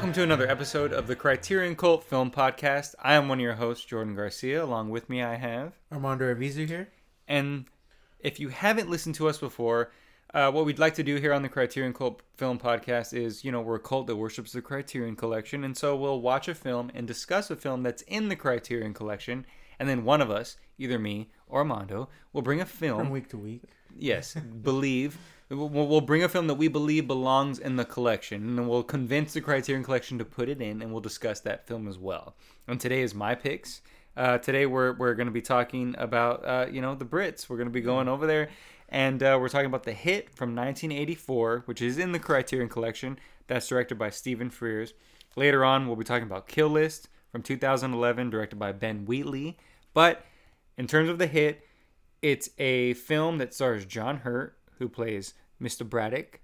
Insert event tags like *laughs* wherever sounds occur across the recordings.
Welcome to another episode of the Criterion Cult Film Podcast. I am one of your hosts, Jordan Garcia. Along with me, I have. Armando Avizu here. And if you haven't listened to us before, uh, what we'd like to do here on the Criterion Cult Film Podcast is, you know, we're a cult that worships the Criterion Collection, and so we'll watch a film and discuss a film that's in the Criterion Collection, and then one of us, either me or Armando, will bring a film From week to week. yes, *laughs* believe. We'll, bring a film that we believe belongs in the collection, and we'll convince the Criterion Collection to put it in, and we'll discuss that film as well. And today is my picks. Uh, today we're we're going to be talking about uh, you know the Brits. We're going to be going over there, and uh, we're talking about the hit from 1984, which is in the Criterion Collection. That's directed by Stephen Frears. Later on, we'll be talking about Kill List from 2011, directed by Ben Wheatley. But in terms of the hit, it's a film that stars John Hurt, who plays Mr. Braddock.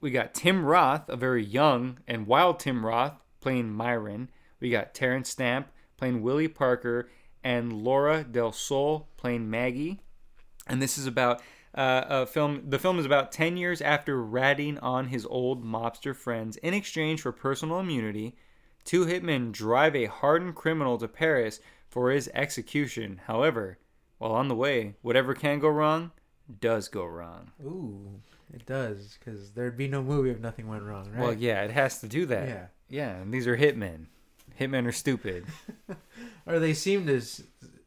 We got Tim Roth, a very young and wild Tim Roth, playing Myron. We got Terrence Stamp playing Willie Parker, and Laura Del Sol playing Maggie. And this is about uh, a film. The film is about 10 years after ratting on his old mobster friends in exchange for personal immunity. Two hitmen drive a hardened criminal to Paris for his execution. However, while on the way, whatever can go wrong does go wrong. Ooh, it does, because there'd be no movie if nothing went wrong, right? Well, yeah, it has to do that. Yeah. Yeah, and these are hitmen. Hitmen are stupid. *laughs* Or they seem to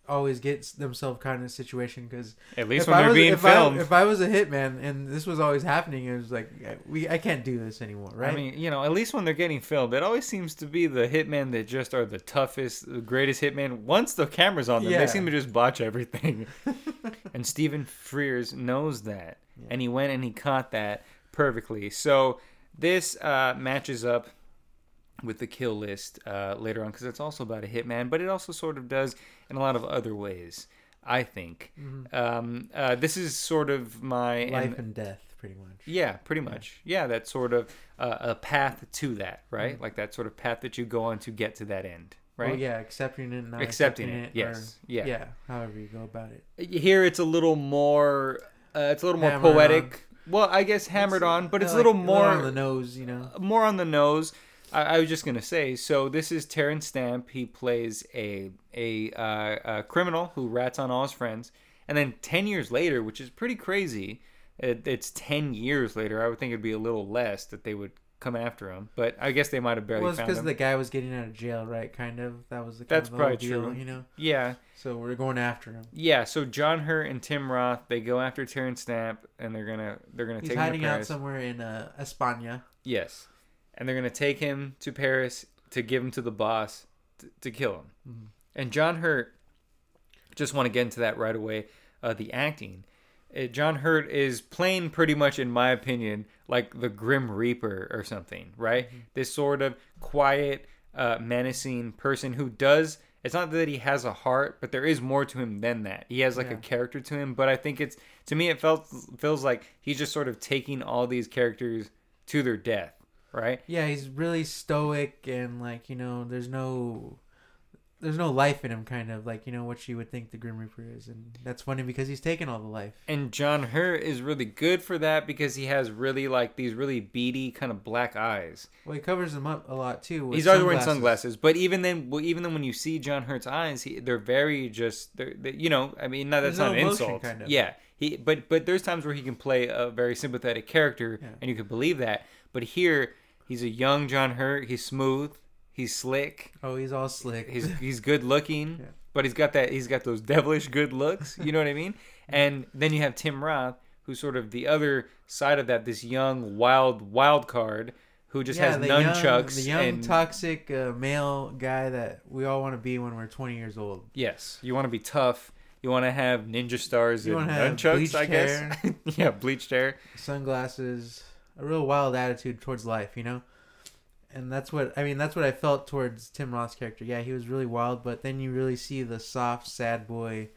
always get themselves kind of in a situation, because At least when I they're was, being if, I, filmed. if I was a hitman and this was always happening, it was like, we I can't do this anymore, right? I mean, you know, at least when they're getting filmed, it always seems to be the hitmen that just are the toughest, the greatest hitmen. Once the camera's on them, Yeah. they seem to just botch everything. *laughs* and Stephen Frears knows that, Yeah. and he went and he caught that perfectly. So this uh, matches up with the kill list uh, later on because it's also about a hitman, but it also sort of does in a lot of other ways. I think Mhm. um, uh, this is sort of my life and death, pretty much. yeah, pretty much. Yeah, that's sort of uh, a path to that, right? Mhm. Like that sort of path that you go on to get to that end, Well, right? yeah, accepting it, not Accepting accepting, it, it. yes, or- yeah. yeah. However you go about it. Here it's a little more, uh, it's a little more Hammered poetic. Well, I guess hammered on, but it's a little more on the nose, you know. more on the nose. I, I was just gonna say. So this is Terrence Stamp. He plays a a, uh, a criminal who rats on all his friends, and then ten years later, which is pretty crazy. It, it's ten years later. I would think it'd be a little less that they would come after him, but I guess they might have barely Well, it's because the guy was getting out of jail, right? Kind of. That was the. Kind That's probably deal, true. You know. yeah, So we're going after him. yeah. So John Hurt and Tim Roth they go after Terrence Stamp and they're gonna they're gonna He's take him hiding to out somewhere in uh, España. Yes, and they're gonna take him to Paris to give him to the boss to, to kill him. Mhm. And John Hurt, just want to get into that right away. Uh, the acting, John Hurt is playing pretty much, in my opinion, like the Grim Reaper or something, right? This sort of quiet, uh, menacing person who does. It's not that he has a heart, but there is more to him than that. He has like a character to him, but I think it's to me it felt feels like he's just sort of taking all these characters to their death, right? Yeah, he's really stoic and like you know, there's no, there's no life in him. Kind of like you know what you would think the Grim Reaper is, and that's funny because he's taken all the life. And John Hurt is really good for that because he has really like these really beady kind of black eyes. Well, he covers them up a lot too. with He's always wearing sunglasses, but even then, well, even then, when you see John Hurt's eyes, he, they're very just, they're, they, you know, I mean, that's There's not no an insult. kind of. Yeah, he, but but there's times where he can play a very sympathetic character, Yeah. and you can believe that. But here, he's a young John Hurt. He's smooth. He's slick. Oh, he's all slick. He's *laughs* he's good looking, Yeah. but he's got that he's got those devilish good looks. You know what I mean? *laughs* And then you have Tim Roth, who's sort of the other side of that. This young wild wild card who just has the nunchucks. Young, the young and toxic uh, male guy that we all want to be when we're 20 years old. yes, you want to be tough. You want to have ninja stars You and nunchucks. I guess. *laughs* yeah, bleached hair. sunglasses, a real wild attitude towards life, you know? And that's what I mean, that's what I felt towards Tim Roth's character. Yeah, he was really wild, but then you really see the soft, sad boy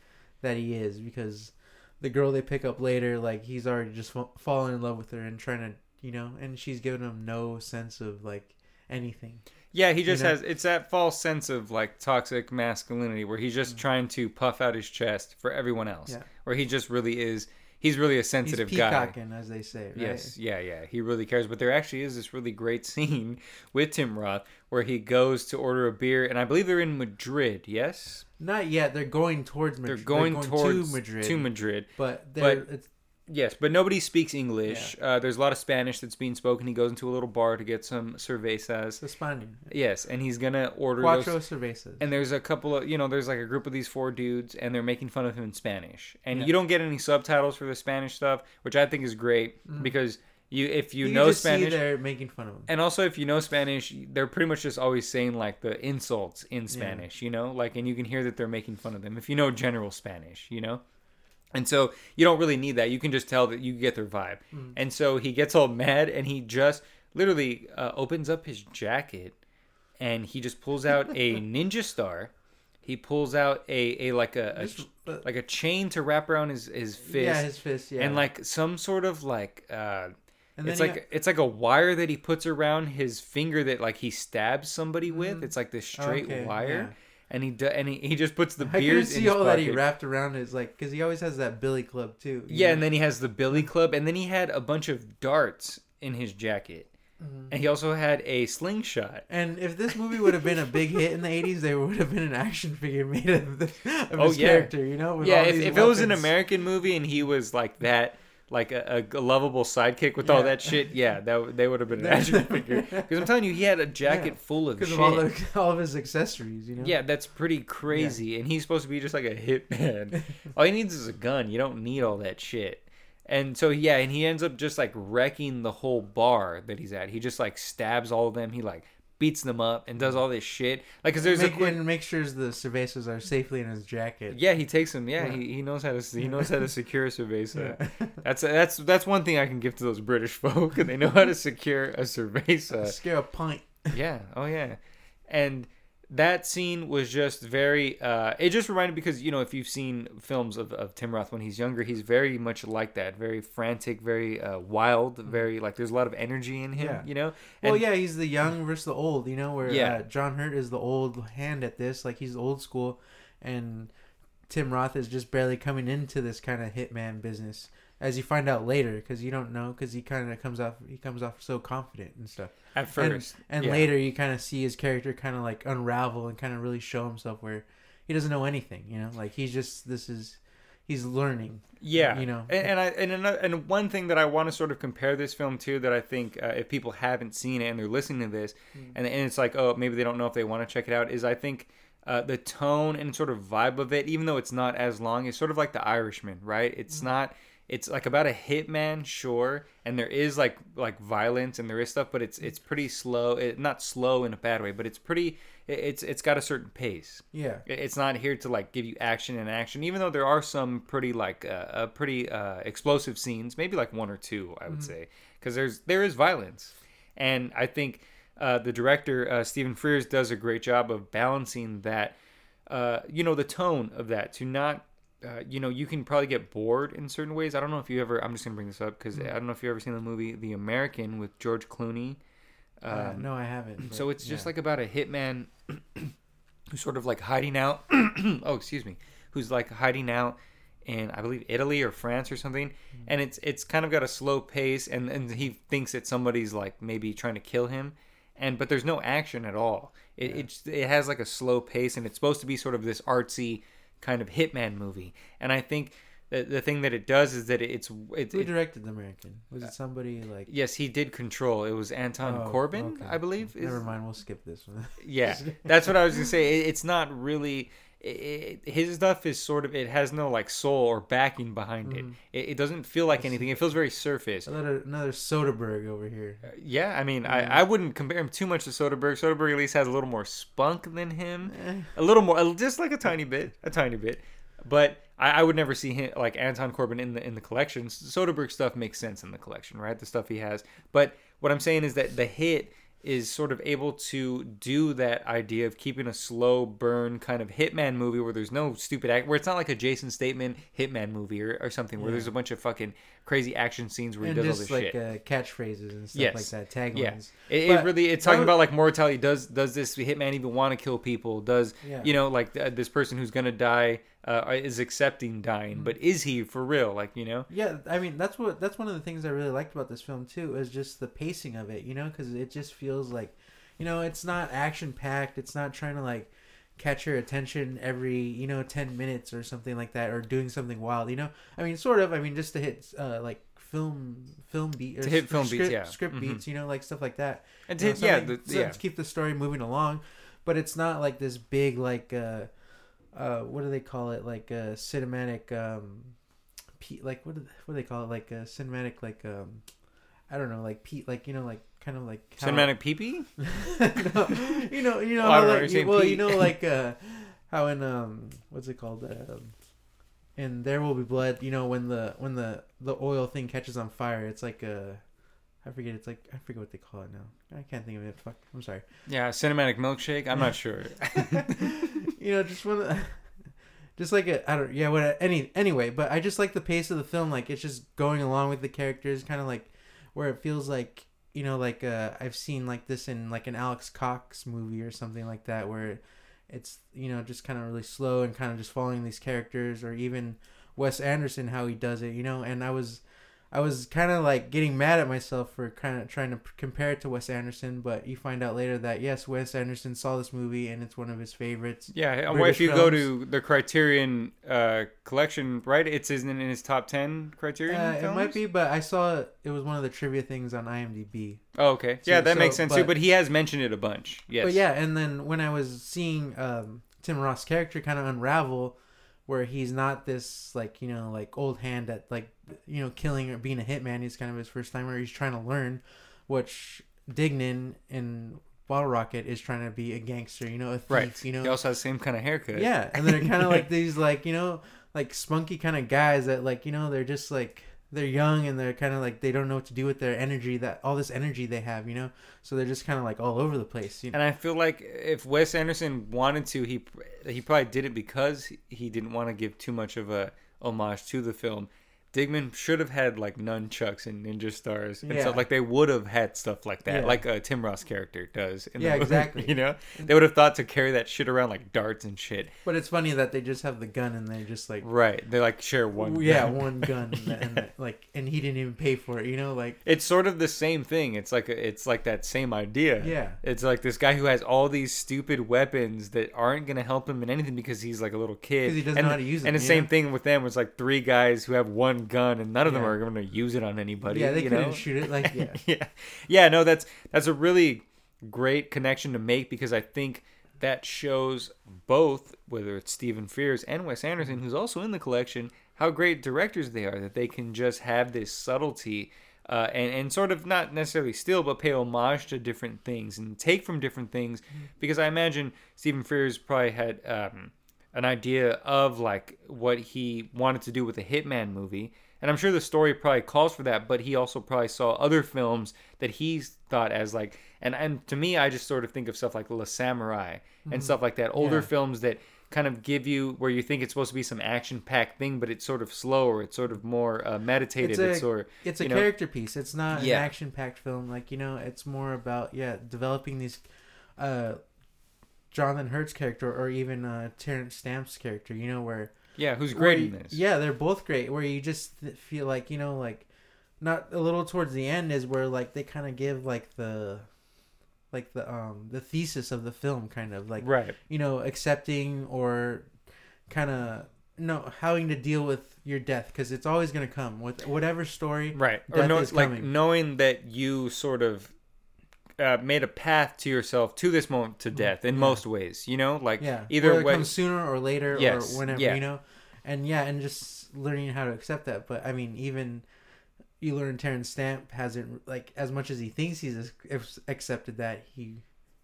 that he is because the girl they pick up later, like he's already just fa- fallen in love with her and trying to, you know, and she's giving him no sense of like anything. Yeah, he just know? has it's that false sense of like toxic masculinity where he's just mm. trying to puff out his chest for everyone else. Yeah. Where he just really is he's really a He's sensitive guy. peacocking, as they say. Right? Yes, yeah, yeah. He really cares. But there actually is this really great scene *laughs* with Tim Roth where he goes to order a beer, and I believe they're in Madrid. Yes, Not yet. They're going towards Madrid. they're going, towards to Madrid. To Madrid. But they're But- it's Yes, but nobody speaks English. Uh, there's a lot of Spanish that's being spoken. He goes into a little bar to get some cervezas. the Spaniard. Yes, and he's gonna order Cuatro those. cervezas. And there's a couple of, you know, there's like a group of these four dudes, and they're making fun of him in Spanish. And Yeah. you don't get any subtitles for the Spanish stuff, which I think is great because you, if you, can know Spanish, they're making fun of him. and also if you know Spanish, they're pretty much just always saying like the insults in Spanish, you know, like, and you can hear that they're making fun of them if you know general Spanish, you know. And so you don't really need that. You can just tell that you get their vibe. Mm. And so he gets all mad and he just literally uh, opens up his jacket and he just pulls out a *laughs* ninja star. He pulls out a, a like a, a Just, uh, like a chain to wrap around his his fist yeah, his fist. Yeah, and like some sort of like uh it's like it's like a wire that he puts around his finger that like he stabs somebody with. It's like this straight. Okay, wire, yeah. And he do, and he, he just puts the I beers in see all that he wrapped around his like because he always has that Billy Club too. Yeah, know? and then he has the billy club, and then he had a bunch of darts in his jacket, Mm-hmm. and he also had a slingshot. And if this movie would have been a big hit in the '80s, there would have been an action figure made of, the, of Oh, his yeah. character. You know, with yeah, if, if it was an. American movie and he was like that. Like a, a lovable sidekick with all that shit, yeah, that they would have been *laughs* an action figure. Because I'm telling you, he had a jacket Yeah, full of shit. of all, the, *laughs* all of his accessories. You know. Yeah, that's pretty crazy. And he's supposed to be just like a hitman. *laughs* all he needs is a gun. You don't need all that shit. And so yeah, and he ends up just like wrecking the whole bar that he's at. He just like stabs all of them. He like beats them up and does mm. all this shit. Like, cause there's Make, a quick. and make sure the cervezas are safely in his jacket. Yeah, he takes them. Yeah, Yeah. He, he knows how to he knows how to *laughs* secure a cerveza. Yeah. *laughs* That's that's that's one thing I can give to those British *laughs* folk. They know how to secure a cerveza. Scare a pint. yeah oh yeah and that scene was just very uh it just reminded me because you know if you've seen films of, of tim roth when he's younger he's very much like that very frantic very uh wild very like there's a lot of energy in him Yeah. you know Well, yeah, he's the young versus the old. You know, where Yeah. uh, John Hurt is the old hand at this, like he's old school, and Tim Roth is just barely coming into this kind of hitman business. As you find out later, because you don't know, because he kind of comes off, he comes off so confident and stuff. at first and yeah. later you kind of see his character kind of like unravel and kind of really show himself where he doesn't know anything. You know, like he's just this is he's learning. Yeah, you know. and, and I and another, and one thing that I want to sort of compare this film to that I think uh, if people haven't seen it and they're listening to this, Mm. and and it's like oh maybe they don't know if they want to check it out is I think. Uh, the tone and sort of vibe of it, even though it's not as long, is sort of like The Irishman, right? It's Mm. not. It's like about a hitman, sure, and there is like like violence and there is stuff, but it's it's pretty slow. It, not slow in a bad way, but it's pretty. It, it's it's got a certain pace. Yeah, It- It's not here to like give you action and action, even though there are some pretty like uh, uh, pretty uh, explosive scenes, maybe like one or two, I would say, because there's there is violence, and I think uh, the director uh, Stephen Frears does a great job of balancing that, uh, you know, the tone of that to not. Uh, you know, you can probably get bored in certain ways. I don't know if you ever. I'm just gonna bring this up because I don't know if you've ever seen the movie The American with George Clooney. uh, Um, no, I haven't. so it's just yeah. like about a hitman *clears throat* who's sort of like hiding out. *clears throat* oh, excuse me. Who's like hiding out in I believe Italy or France or something, and it's it's kind of got a slow pace, and and he thinks that somebody's like maybe trying to kill him, and but there's no action at all. It it, it has like a slow pace, and it's supposed to be sort of this artsy kind of hitman movie, and I think. The, the thing that it does is that it's it's who it, directed the American? Was it somebody like? yes he did control it was Anton Oh, Corbijn okay. I believe is- Never mind. We'll skip this one. yeah, *laughs* that's what I was gonna say. It, it's not really. It, his stuff is sort of. It has no like soul or backing behind it. Mm-hmm. it. It doesn't feel like anything. It feels very surface. another another Soderbergh over here. Uh, yeah, I mean, I, mm. I wouldn't compare him too much to Soderbergh. Soderbergh at least has a little more spunk than him, Eh. a little more, just like a tiny bit, a tiny bit. But I, I would never see him like Anton Corbijn in the in the collection. Soderbergh stuff makes sense in the collection, right? The stuff he has. But what I'm saying is that the hit is sort of able to do that idea of keeping a slow burn kind of hitman movie where there's no stupid act where it's not like a Jason Statham hitman movie or, or something where Yeah. there's a bunch of fucking crazy action scenes where and he does all just this like shit. uh, catchphrases and stuff Yes. like that. Taglines. Yeah, it, it really it's talking would- about like mortality. Does does this hitman even want to kill people? Does Yeah. you know like th- this person who's gonna die uh, is accepting dying, Mm-hmm. but is he for real? Like you know, Yeah, I mean that's what that's one of the things I really liked about this film too is just the pacing of it, you know, because it just feels like, you know, it's not action packed. It's not trying to like catch your attention every you know ten minutes or something like that, or doing something wild. You know, I mean, sort of. I mean, just to hit uh, like film film beat or To hit film beats, script, yeah. script Mhm. beats, you know, like stuff like that. and You know, to, yeah, the, yeah, to keep the story moving along, but it's not like this big like uh, uh, what do they call it? Like a cinematic um, P, like what do they, what do they call it? Like a cinematic like um, I don't know, like P, like you know, like kind of like how- cinematic peepee. *laughs* no, you know, you know, Oh, how, like, you- well, you know, like *laughs* uh, how in um, what's it called? Um, in There Will Be Blood, you know, when the when the the oil thing catches on fire, it's like a, I forget, it's like I forget what they call it now. I can't think of it. Fuck, I'm sorry. Yeah, cinematic milkshake. I'm not sure. *laughs* you know, just one, of just like a, I don't, yeah, what, any, anyway. But I just like the pace of the film. Like it's just going along with the characters, kind of like where it feels like you know, like uh, I've seen like this in like an Alex Cox movie or something like that, where it's you know just kind of really slow and kind of just following these characters, or even Wes Anderson how he does it, you know. And I was, I was kind of like getting mad at myself for kind of trying to p- compare it to Wes Anderson, but you find out later that yes, Wes Anderson saw this movie and it's one of his favorites. Yeah, and British if you go to the Criterion uh, collection, right? It's in, in his top ten Criterion. Uh, it might be, but I saw it was one of the trivia things on IMDb. Oh, okay. So- yeah, that so- makes sense too. but- But he has mentioned it a bunch. Yes. But yeah, and then when I was seeing um, Tim Roth's character kind of unravel, where he's not this like you know like old hand at like you know killing or being a hitman. He's kind of his first time where he's trying to learn, which Dignan in Bottle Rocket is trying to be a gangster. You know, a thief. Right. You know, He also has the same kind of haircut. Yeah, and they're kind of like *laughs* these like you know like spunky kind of guys that like you know they're just like they're young and they're kind of like they don't know what to do with their energy that all this energy they have you know so they're just kind of like all over the place you know And I feel like if Wes Anderson wanted to, he he probably did it because he didn't want to give too much of a homage to the film. Dignan should have had like nunchucks and ninja stars and Yeah. stuff like they would have had stuff like that, Yeah. like uh, Tim Roth's character does. In Yeah, the movie, exactly. *laughs* You know, they would have thought to carry that shit around like darts and shit. but it's funny that they just have the gun and they just like Right? They like share one. yeah gun. one gun and, *laughs* and like and he didn't even pay for it you know like It's sort of the same thing. It's like a, it's like that same idea. yeah It's like this guy who has all these stupid weapons that aren't gonna help him in anything because he's like a little kid. because he doesn't and, know how to use it and the same know? thing with them was like three guys who have one gun and none of them Yeah. are going to use it on anybody. yeah they couldn't know? shoot it like *laughs* yeah yeah, yeah. No, that's that's a really great connection to make because I think that shows both whether it's Stephen Frears and Wes Anderson, who's also in the collection, how great directors they are that they can just have this subtlety. Uh, and, and sort of not necessarily steal, but pay homage to different things and take from different things, because I imagine Stephen Frears probably had um, an idea of like what he wanted to do with a Hitman movie, and I'm sure the story probably calls for that. But he also probably saw other films that he thought as like, and and to me, I just sort of think of stuff like La Samurai and stuff like that, older Yeah. films that kind of give you where you think it's supposed to be some action packed thing, but it's sort of slower, it's sort of more uh, meditative, It's a- it's it's a know- character piece. It's not Yeah. an action packed film. Like you know, it's more about yeah developing these, uh, Jonathan Hurt's character or even uh, Terrence Stamp's character. You know where yeah, who's great in this? Yeah, they're both great. Where you just th- feel like you know like, not a little towards the end is where like they kind of give like the, like the um the thesis of the film kind of like right. you know accepting or kind of no having to deal with your death because it's always gonna come with whatever story Right. Or no, like coming. knowing that you sort of uh, made a path to yourself to this moment to death in Yeah. most ways. You know, like yeah either Whether it way. comes sooner or later Yes, or whenever yeah. you know and yeah and just learning how to accept that but i mean even you learn terrence stamp hasn't like as much as he thinks he's accepted that he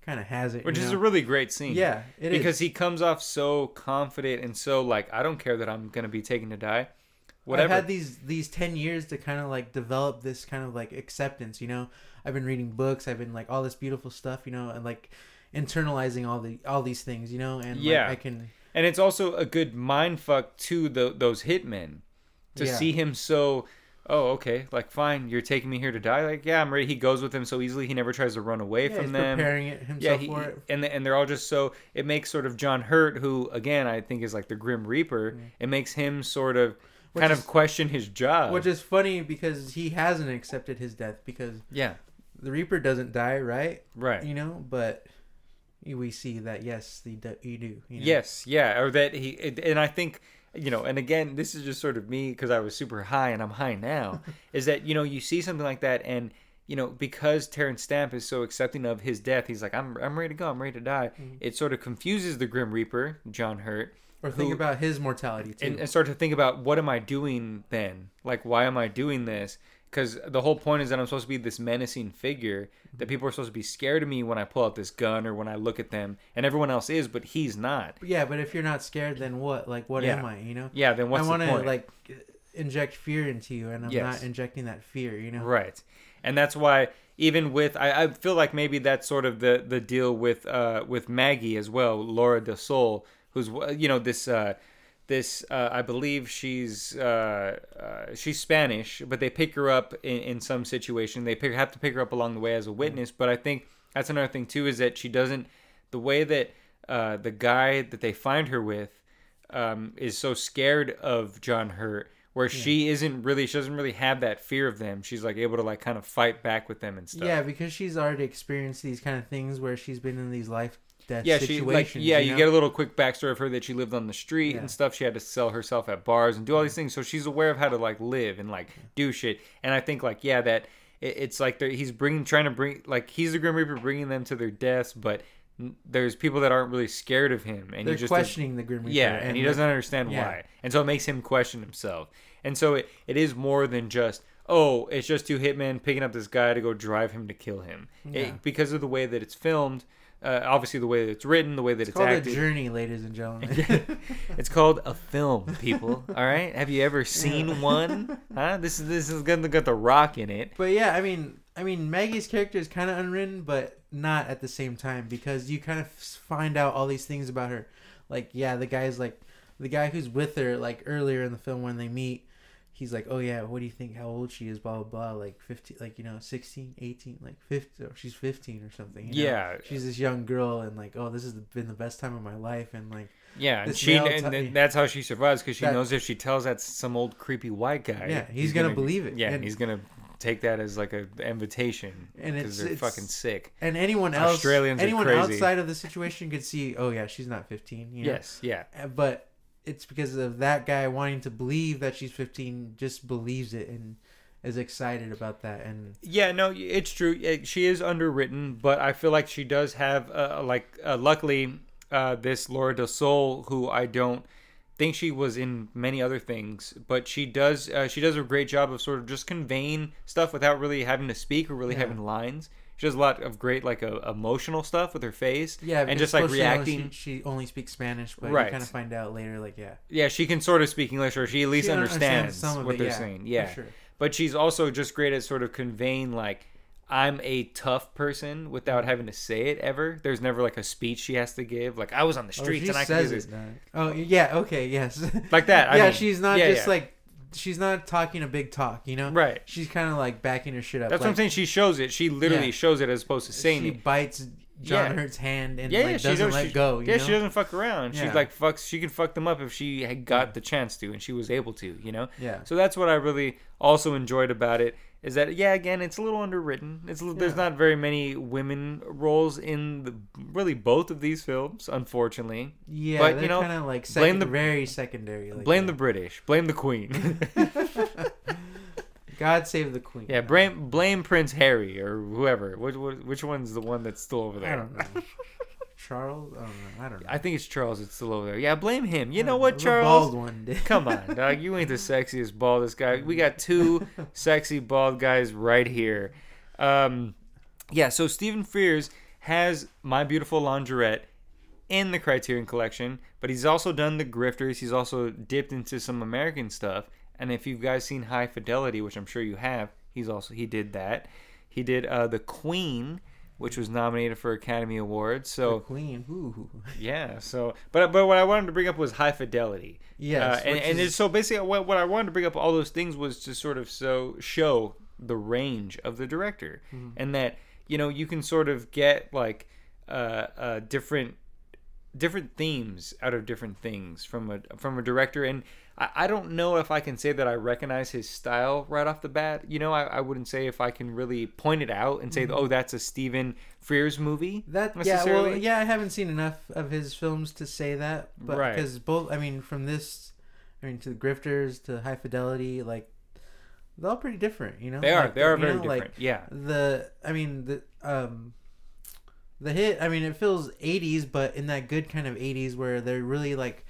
kind of has it which is know? a really great scene. yeah it is because he comes off so confident and so like I don't care that I'm gonna be taken to die. Whatever. I've had these these ten years to kind of like develop this kind of like acceptance. You know, I've been reading books. I've been like all this beautiful stuff. You know, and like internalizing all the all these things. You know, and Yeah. like, I can and it's also a good mind fuck to the, those hitmen to Yeah. see him so oh, okay, like fine, you're taking me here to die. Like, yeah, I'm ready. He goes with them so easily. He never tries to run away Yeah, from he's them. preparing it Yeah, himself he, for it. and and they're all just so. It makes sort of John Hurt, who again I think is like the Grim Reaper. It makes him sort of kind is- of question his job. Which is funny because he hasn't accepted his death because yeah, the Reaper doesn't die, right? right. You know, but we see that yes, the you do you know? Yes, yeah, or that he, and I think, you know, and again, this is just sort of me because I was super high and I'm high now, *laughs* is that, you know, you see something like that and, you know, because Terrence Stamp is so accepting of his death, he's like, I'm, I'm ready to go, I'm ready to die. Mm-hmm. It sort of confuses the Grim Reaper, John Hurt, Or think who- about his mortality too. and, and start to think about what am I doing then? Like, why am I doing this? Because the whole point is that I'm supposed to be this menacing figure that people are supposed to be scared of me when I pull out this gun or when I look at them, and everyone else is, but he's not. yeah, but if you're not scared, then what? Like, what Yeah. am I? You know. Yeah, then what's I want the to like inject fear into you, and I'm Yes. not injecting that fear. You know. Right. And that's why even with I, I feel like maybe that's sort of the the deal with uh with Maggie as well, Laura Del Sol, who's you know this uh this uh, I believe she's uh, uh, she's Spanish, but they pick her up in, in some situation. They pick, have to pick her up along the way as a witness. But I think that's another thing too is that she doesn't the way that uh, the guy that they find her with um, is so scared of John Hurt, where she isn't really she doesn't really have that fear of them. She's like able to like kind of fight back with them and stuff. Yeah, because she's already experienced these kind of things where she's been in these life death yeah, she situations. like yeah, you, know? get a little quick backstory of her that she lived on the street Yeah. and stuff. She had to sell herself at bars and do all these things, so she's aware of how to like live and like do shit. And I think like yeah, that it, it's like he's bringing trying to bring like he's the Grim Reaper bringing them to their deaths, but there's people that aren't really scared of him, and They're he just questioning the Grim Reaper. yeah, and, he doesn't understand yeah. why, and so it makes him question himself. And so it, it is more than just oh, it's just two hitmen picking up this guy to go drive him to kill him. It- because of the way that it's filmed, uh, obviously the way that it's written, the way that It's it's, called a journey, ladies and gentlemen. *laughs* *laughs* it's called a film, people. All right, have you ever seen one? *laughs* Huh? This is this is gonna got the rock in it. But yeah, I mean, I mean, Maggie's character is kind of unwritten, but not at the same time because you kind of find out all these things about her. Like, yeah, the guy's like, the guy who's with her, like earlier in the film when they meet, he's like, oh yeah, what do you think? How old she is? Blah blah blah. Like fifteen, like you know, 16, 18, like fifteen. Or oh, she's fifteen or something. you know? Yeah, She's this young girl, and like, oh, this has been the best time of my life, and like, yeah, and she and t- that's how she survives because she That- knows if she tells that some old creepy white guy, Yeah, he's gonna believe it. Yeah, And- he's gonna take that as like a invitation And because it's- they're it's- fucking sick. and anyone else, Australians anyone outside of the situation could see, oh yeah, she's not fifteen. You know? Yes, yeah, Uh, but it's because of that guy wanting to believe that she's 15 just believes it and is excited about that and yeah. No, it's true. Uh, She is underwritten, but I feel like she does have uh, like uh, luckily uh, this Laura Del Sol, who I don't think she was in many other things, but she does uh, she does a great job of sort of just conveying stuff without really having to speak or really Yeah. having lines. She does a lot of great like uh, emotional stuff with her face. yeah and just like reacting. she, she only speaks spanish but Right. you kind of find out later like yeah Yeah, she can sort of speak English, or she at least She understands, some of what it, they're yeah, saying. for Yeah, sure. but she's also just great at sort of conveying like I'm a tough person without having to say it ever. There's never like a speech she has to give. Like I was on the Oh, streets she and I can do says this. it oh yeah okay yes *laughs* Like that. I yeah mean, she's not yeah, just yeah. like she's not talking a big talk you know right. she's kind of like backing her shit up That's what I'm saying. She shows it. She literally Yeah. shows it as opposed to saying she it. bites John Yeah. Hurt's hand and Yeah, like yeah, she doesn't let she- go you yeah, know? she doesn't fuck around. She Yeah. like fucks. She can fuck them up if she had got the chance to, and she was able to. You know. yeah So that's what I really also enjoyed about it is that yeah, again, it's a little underwritten. It's little, there's not very many women roles in the really both of these films, unfortunately. yeah but, you know, kind of like blame the- very secondary like blame that. the British, blame the Queen. *laughs* God save the queen. yeah, blame blame Prince Harry or whoever. Which which one's the one that's still over there? I don't know. Charles? I don't know. I don't know. I think it's Charles It's still over there. Yeah, blame him. You know what, Charles? bald one did. Come on, dog. *laughs* You ain't the sexiest baldest guy. We got two *laughs* sexy bald guys right here. Um, yeah, so Stephen Frears has My Beautiful Laundrette in the Criterion Collection, but he's also done The Grifters. He's also dipped into some American stuff. And if you guys seen High Fidelity, which I'm sure you have, he's also he did that. He did uh, The Queen, which was nominated for Academy Awards. The So Queen. Ooh. yeah, so but but what I wanted to bring up was High Fidelity. Yeah, uh, and and is- so basically what what I wanted to bring up all those things was to sort of so show the range of the director Mm-hmm. and that you know you can sort of get like uh, uh different different themes out of different things from a from a director and I, I don't know if I can say that I recognize his style right off the bat. You know, I, I wouldn't say if I can really point it out and say, oh, that's a Stephen Frears movie. Mm-hmm. That yeah, well, yeah, I haven't seen enough of his films to say that, but Right. because both, I mean, from this, I mean, to the Grifters to High Fidelity, like they're all pretty different, you know. They are. Like, They are very know, different. Like yeah. the, I mean, the um, the hit. I mean, it feels '80s, but in that good kind of '80s where they're really like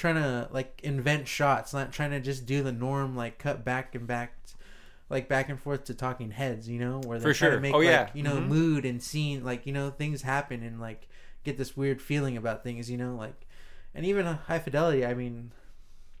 trying to like invent shots, not trying to just do the norm, like cut back and back. Like back and forth to talking heads, you know, where they're For trying sure. to make Oh, like yeah. you know Mhm. mood and scene, like you know things happen and like get this weird feeling about things, you know, like and even a high fidelity. I mean,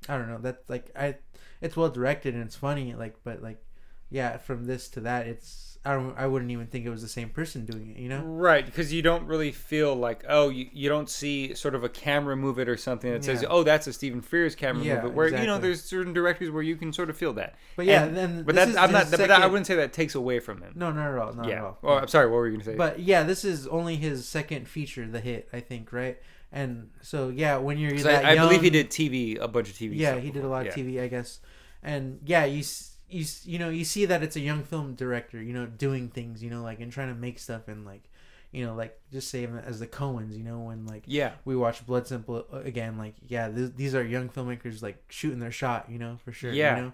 I don't know. that's like I, it's well directed and it's funny. Like, but like, yeah, from this to that, it's I don't. I wouldn't even think it was the same person doing it. You know? Right, because you don't really feel like oh you, you don't see sort of a camera move it or something that says Yeah. oh that's a Stephen Frears camera Yeah, move it where you know there's certain directors where you can sort of feel that. But yeah, And- then But that's I'm not. his But that, I wouldn't say that takes away from him. No, not at all. Not at all. Well, I'm sorry. What were you gonna say? But yeah, this is only his second feature, the hit, I think, right? And so yeah, when you're that I, I believe he did TV a bunch of TV. yeah he did a lot of Yeah. tv i guess and yeah you you you know you see that it's a young film director you know doing things you know like and trying to make stuff and like you know like just say as the coens you know when like Yeah. we watch blood simple uh, again like yeah th- these are young filmmakers like shooting their shot you know for sure Yeah. you know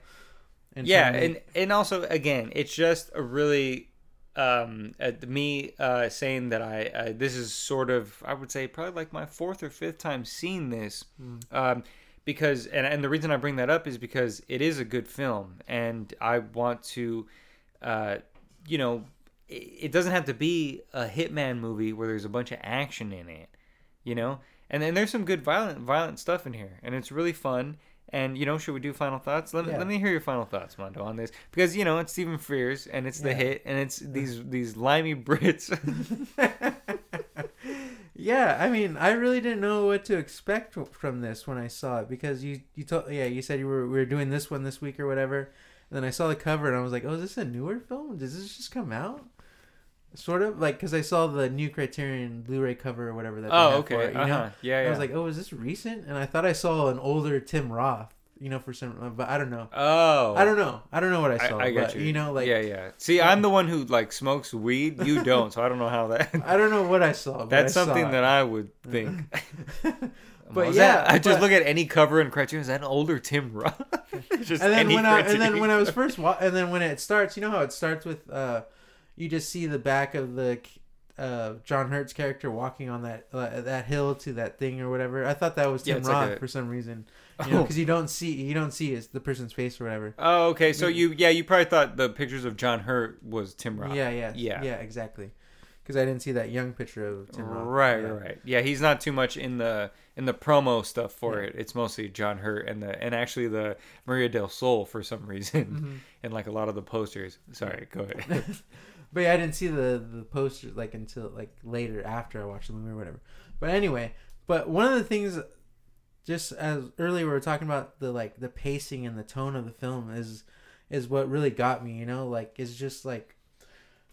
and yeah, to and and also again, it's just a really um me uh saying that I uh, this is sort of I would say probably like my fourth or fifth time seeing this Mm. um because and and the reason I bring that up is because it is a good film and I want to uh you know it, it doesn't have to be a hitman movie where there's a bunch of action in it you know? And then there's some good violent violent stuff in here and it's really fun. And you know should we do final thoughts? Let, Yeah. let me hear your final thoughts mondo on this. Because you know it's stephen frears and it's the Yeah. hit and it's these these limey brits *laughs* *laughs* yeah i mean i really didn't know what to expect from this when i saw it because you you told yeah you said you were we were doing this one this week or whatever and then i saw the cover and i was like oh is this a newer film? Does this just come out? Sort of like because i saw the new criterion blu-ray cover or whatever that oh okay. for it, you uh-huh. know yeah yeah i was like oh is this recent? And i thought i saw an older tim roth you know for some but i don't know oh i don't know i don't know what i I, saw I got but, you. you know like yeah, yeah. See, I'm the one who like smokes weed. You *laughs* don't, so I don't know how that. i don't know what i saw but That's I saw something it. that I would think. *laughs* *laughs* But yeah, that- I just but- look at any cover and Criterion. Is that an older Tim Roth? just and then when I and then when I was first wa- and then when it starts, you know how it starts with uh, you just see the back of the uh John Hurt's character walking on that uh, that hill to that thing or whatever. I thought that was Yeah, Tim it's like a- for some reason, you know, Oh. because you don't see you don't see his, the person's face or whatever. Oh, okay. So you, yeah, you probably thought the pictures of John Hurt was Tim Roth. Yeah, yeah, Yeah. yeah, exactly. Because I didn't see that young picture of Tim Roth. Right, yeah. right. Yeah, he's not too much in the in the promo stuff for Yeah. it. It's mostly John Hurt and the and actually the Maria del Sol for some reason, *laughs* Mhm. and like a lot of the posters. Sorry, go ahead. *laughs* but yeah, I didn't see the the poster like until like later after I watched the movie or whatever. But anyway, but one of the things, just as earlier we were talking about the like the pacing and the tone of the film is is what really got me. You know, like it's just like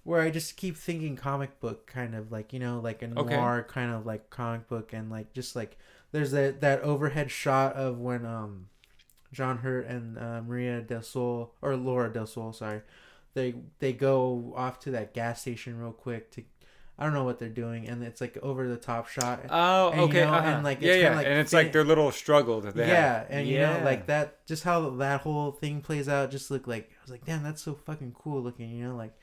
where I just keep thinking comic book kind of like you know like a Okay. noir kind of like comic book and like just like there's that that overhead shot of when um John Hurt and uh, Maria del Sol or Laura del Sol sorry they they go off to that gas station real quick to I don't know what they're doing and it's like over the top shot Oh, And, you okay. know, uh-huh. and, like, it's yeah, yeah, like and it's fin- like their little struggle that they yeah have. and you know like that just how that whole thing plays out just look like I was like damn that's so fucking cool looking you know like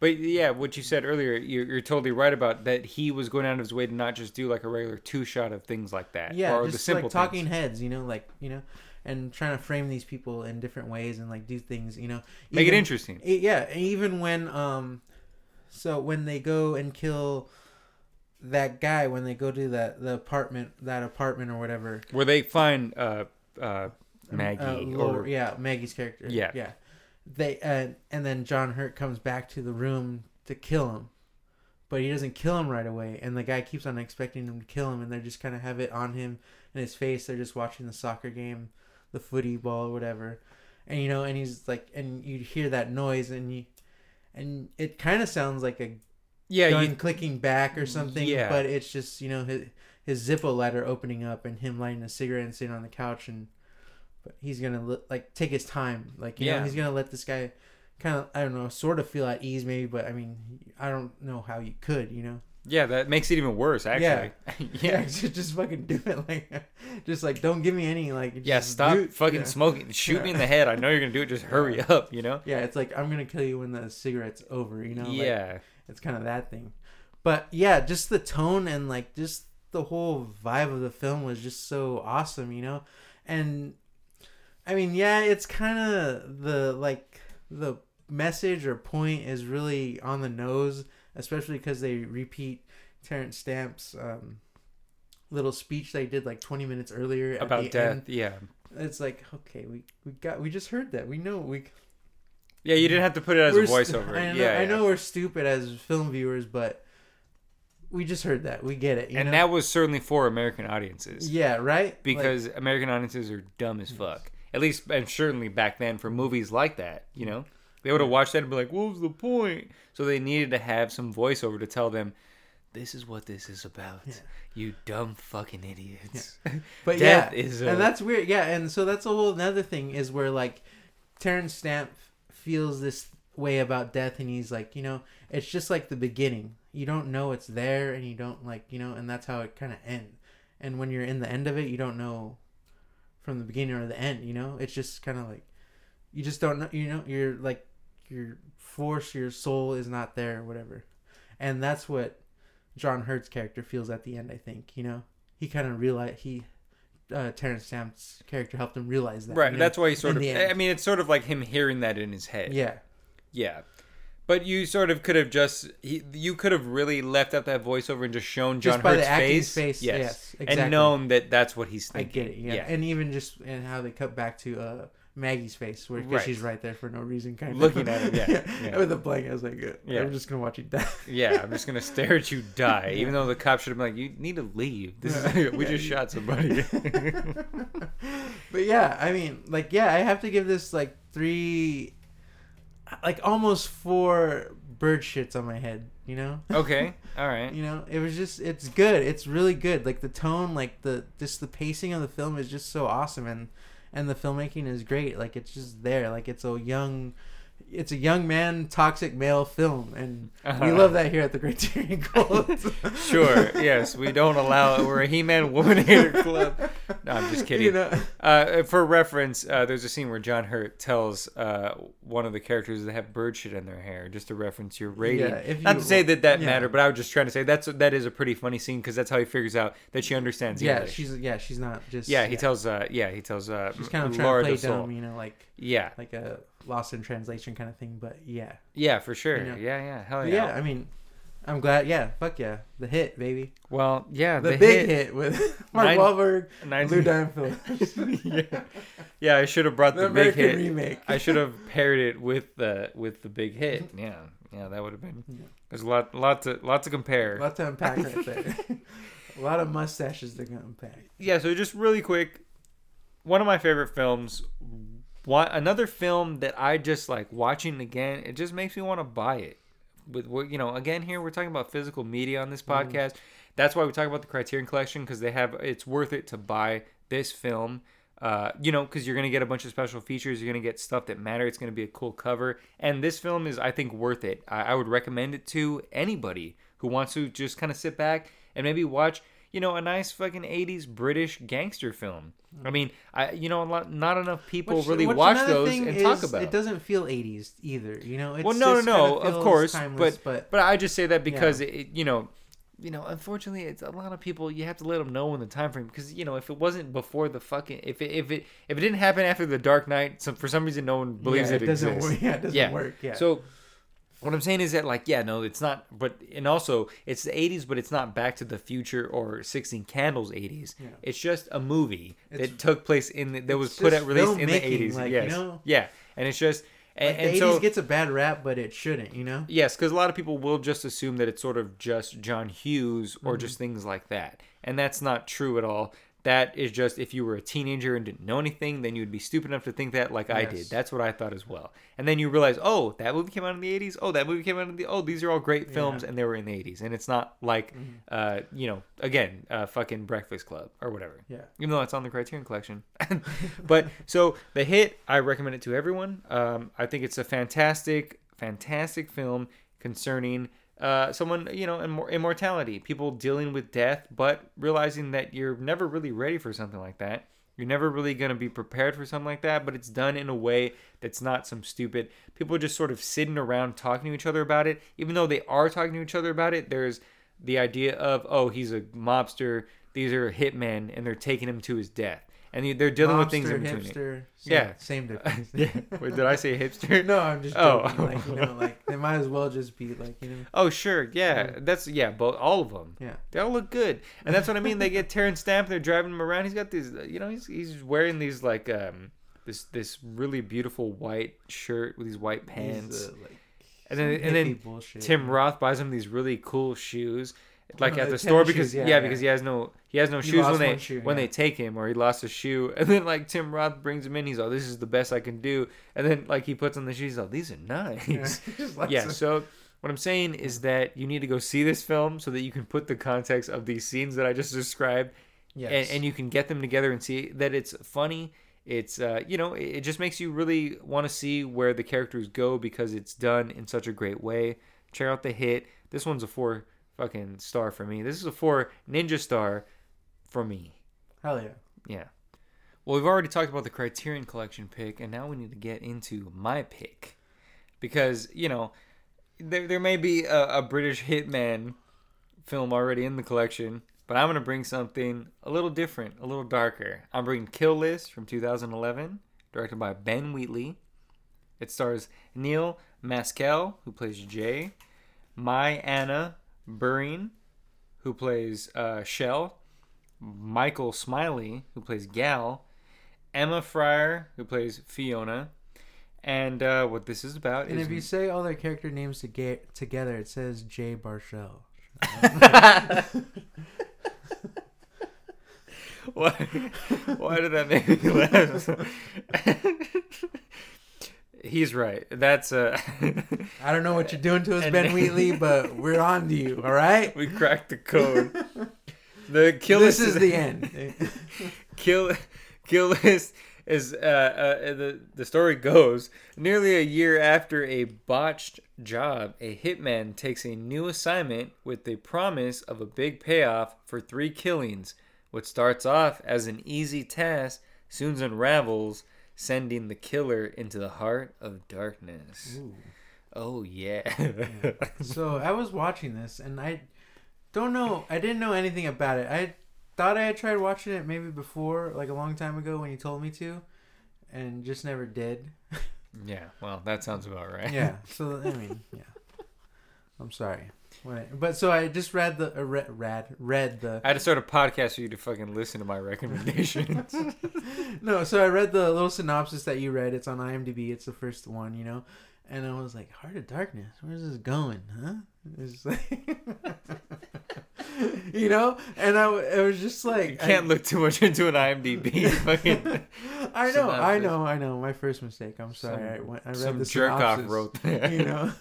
But yeah, what you said earlier, you're, you're totally right about that. He was going out of his way to not just do like a regular two shot of things like that. yeah or the just simple like talking things. heads you know like you know and trying to frame these people in different ways and like do things you know Make it interesting. Yeah even when um so when they go and kill that guy when they go to that the apartment that apartment or whatever. Where they find uh, uh, Maggie uh, or yeah Maggie's character. Yeah. yeah. They uh, and then John Hurt comes back to the room to kill him. But he doesn't kill him right away, and the guy keeps on expecting him to kill him, and they just kind of have it on him in his face. They're just watching the soccer game, the footy ball or whatever, and you know, and he's like, and you hear that noise, and you, and it kind of sounds like a Yeah, gun you, clicking back or something, Yeah. but it's just you know his his Zippo ladder opening up and him lighting a cigarette and sitting on the couch and. But he's gonna like take his time, like you know, Yeah. he's gonna let this guy kind of I don't know, sort of feel at ease maybe, but I mean, I don't know how you could, you know. Yeah, that makes it even worse. Actually, *laughs* Yeah, *laughs* yeah, just, just fucking do it, like, *laughs* just like don't give me any like. yeah. Stop do- fucking yeah. smoking. Shoot me in the head. I know you're gonna do it. Just hurry up. You know. Yeah, it's like I'm gonna kill you when the cigarette's over, you know. like, yeah. it's kind of that thing, but yeah, just the tone and like just the whole vibe of the film was just so awesome, you know, and I mean, yeah, it's kind of the like the message or point is really on the nose, especially because they repeat Terrence Stamp's um, little speech they did like 20 minutes earlier About death. end. Yeah. It's like okay, we we got we just heard that. We know we Yeah, you didn't have to put it as a voiceover. I know, yeah, I yeah. know we're stupid as film viewers, but we just heard that. We get it. And know? that was certainly for American audiences. yeah, right. Like, because American audiences are dumb as fuck. At least, and certainly back then for movies like that, you know, they would have watched that and be like, "What was the point?" So they needed to have some voiceover to tell them, "This is what this is about, Yeah. you dumb fucking idiots." *laughs* but death yeah, is a- and that's weird. Yeah, and so that's a whole another thing is where like Terrence Stamp feels this way about death, and he's like, you know, it's just like the beginning. You don't know it's there, and you don't like, you know, and that's how it kind of ends. And when you're in the end of it, you don't know from the beginning or the end. You know, it's just kind of like you just don't know. You know, you're like your force, your soul is not there, or whatever. And that's what John Hurt's character feels at the end. I think you know he kind of realized he uh, Terrence Stamp's character helped him realize that. right. you know? That's why he sort of. I mean, it's sort of like him hearing that in his head. yeah, Yeah. But you sort of could have just he, you could have really left out that voiceover and just shown John just by Hurt's the face, face. Yes, exactly. and known that that's what he's I get it. Yeah. and even just and how they cut back to uh, Maggie's face, where Right. she's right there for no reason, kind of Looking at it, yeah, *laughs* yeah. with a blank. I was like, Yeah. I'm just gonna watch you die. Yeah, I'm just gonna stare at you die, *laughs* even though the cop should have been like, "You need to leave. This is *laughs* we just shot somebody." but yeah, I mean, like, yeah, I have to give this like three, like almost four bird shits on my head. You know, okay, all right. you know, it was just, it's good. It's really good. Like the tone, like the just the pacing of the film is just so awesome, and and the filmmaking is great. Like it's just there. Like it's a young. It's a young man, toxic male film, and we love that here at the Criterion Cult. *laughs* Sure. Yes, we don't allow. It we're a He-Man woman hater club. No, I'm just *laughs* kidding. You know? Uh, for reference, uh, there's a scene where John Hurt tells uh, one of the characters that have bird shit in their hair, just to reference your rating. Yeah, if Not to say that that yeah. mattered, but I was just trying to say that's that is a pretty funny scene because that's how he figures out that she understands yeah, English. she's yeah, she's not just yeah, he tells. Uh, yeah, he tells. Uh, she's kind of trying Laura to play dumb, you know, like Yeah, like a lost in translation kind of thing. But yeah, yeah, for sure. You know. Yeah, yeah, hell but yeah. yeah, I mean, I'm glad. Yeah, fuck yeah, the hit, baby, Well, yeah, the, the, big hit. hit, with *laughs* *laughs* Mark Nine- Wahlberg, Nine- Lou Diamond *laughs* yeah. yeah, I should have brought the the, big hit. remake. I should have paired it with the with the big hit. Yeah, yeah, that would have been. Yeah. There's a lot, lot to, lot to A compare. lot to unpack right there. a lot of mustaches to unpack. Yeah, so just really quick, one of my favorite films. One, another film that I just like watching again. It just makes me want to buy it. With what you know, again here we're talking about physical media on this Mm-hmm. podcast. That's why we talk about the Criterion Collection because they have. It's worth it to buy this film. Uh, you know, because you're gonna get a bunch of special features. You're gonna get stuff that matter. It's gonna be a cool cover, and this film is, I think, worth it. I, I would recommend it to anybody who wants to just kind of sit back and maybe watch, you know, a nice fucking '80s British gangster film. I mean, I, you know, a lot, not enough people Which- really which watch those and is, talk about. It doesn't feel 80s either, you know. It's well, no, no, no, kinda of course, timeless, but, but but I just say that because it, you know, you know, unfortunately, it's a lot of people. You have to let them know in the time frame because you know, if it wasn't before the fucking, if it if it if it didn't happen after the Dark Knight, some for some reason no one believes yeah, it, it doesn't exists. work. *laughs* Yeah, it doesn't Yeah. work. Yeah. So what I'm saying is that like yeah no it's not but and also it's the 80s but it's not Back to the Future or 16 Candles 80s. Yeah. It's just a movie It's- that took place in the, that was put at released in the 80s. like, you know? Yeah. And it's just And, Like, the and 80s so gets a bad rap, but it shouldn't, you know? Yes, because a lot of people will just assume that it's sort of just John Hughes or Mm-hmm. just things like that. And that's not true at all. That is just if you were a teenager and didn't know anything, then you'd be stupid enough to think that, like I Yes. did. That's what I thought as well. And then you realize, oh, that movie came out in the 80s. Oh, that movie came out in the. Oh, these are all great films Yeah. and they were in the 80s. And it's not like, Mm-hmm. uh, you know, again, uh, fucking Breakfast Club or whatever. Yeah. Even though it's on the Criterion Collection. *laughs* but so the hit, I recommend it to everyone. Um, I think it's a fantastic, fantastic film concerning uh, someone, you know, immor- immortality, people dealing with death, but realizing that you're never really ready for something like that. You're never really going to be prepared for something like that, but it's done in a way that's not some stupid. People just sort of sitting around talking to each other about it. Even though they are talking to each other about it, there's the idea of, oh, he's a mobster, these are hitmen, and they're taking him to his death. And they're dealing with things in between. hipster, Yeah. yeah, same difference. *laughs* yeah. Wait, did I say hipster? *laughs* no, I'm just Oh. joking. Like you know, like they might as well just be like you know, Oh, sure. Yeah. That's, yeah, but all of them. yeah. They all look good, and that's what I mean. They get Terrence Stamp. They're driving him around. He's got these, you know, he's he's wearing these like um this this really beautiful white shirt with these white pants, These, uh, like, and then and then bullshit. Tim Roth buys him these really cool shoes, like Oh, at the store because shoes, yeah, yeah, yeah. because he has no he has no He shoes when they shoe, when yeah. they take him or he lost a shoe, *laughs* and then like Tim Roth brings him in. He's like, this is the best I can do, and then like he puts on the shoes. He's like, these are nice. Yeah, *laughs* so what i'm saying is that you need to go see this film so that you can put the context of these scenes that i just described yes. and, and you can get them together and see that it's funny it's uh, you know it it just makes you really want to see where the characters go because it's done in such a great way check out the hit this one's a four fucking star for me this is a four ninja star for me hell yeah. yeah. Well, we've already talked about the Criterion Collection pick, and now we need to get into my pick. Because, you know, there, there may be a, a British hitman film already in the collection, but I'm going to bring something a little different, a little darker. I'm bringing Kill List from 2011, directed by Ben Wheatley. It stars Neil Maskell, who plays Jay, Mai Anna Buring, who plays uh, Shell, Michael Smiley, who plays Gal, Emma Fryer, who plays Fiona, and uh, what this is about And is if you say all their character names to get together, it says Jay Barshell. *laughs* why, why did that make me laugh? *laughs* He's right. That's uh, *laughs* I don't know what you're doing to us, Ben *laughs* Wheatley, but we're on to you. All right. we cracked the code. The kill this list is *laughs* the end. kill kill list is uh, uh the the story goes nearly a year after a botched job a hitman takes a new assignment with the promise of a big payoff for three killings what starts off as an easy task soon unravels sending the killer into the heart of darkness oh yeah *laughs* so *laughs* I was watching this, and I don't know. I didn't know anything about it. I thought I had tried watching it maybe before, like a long time ago when you told me to, and just never did. *laughs* yeah well that sounds about right Yeah. So I mean, yeah. I'm sorry. I- but so I just read the uh, read, read read the I had to start a podcast for you to fucking listen to my recommendations. *laughs* no. So I read the little synopsis that you read. It's on IMDb. It's the first one, you know. And I was like, Heart of Darkness. Where's this going, huh? It's like, *laughs* you know. And I, it was just like You can't I, look too much into an IMDb. *laughs* Fucking I know, I know, I know. My first mistake. I'm sorry. Some- I, went, I read some the jerk off synopsis. wrote that. you know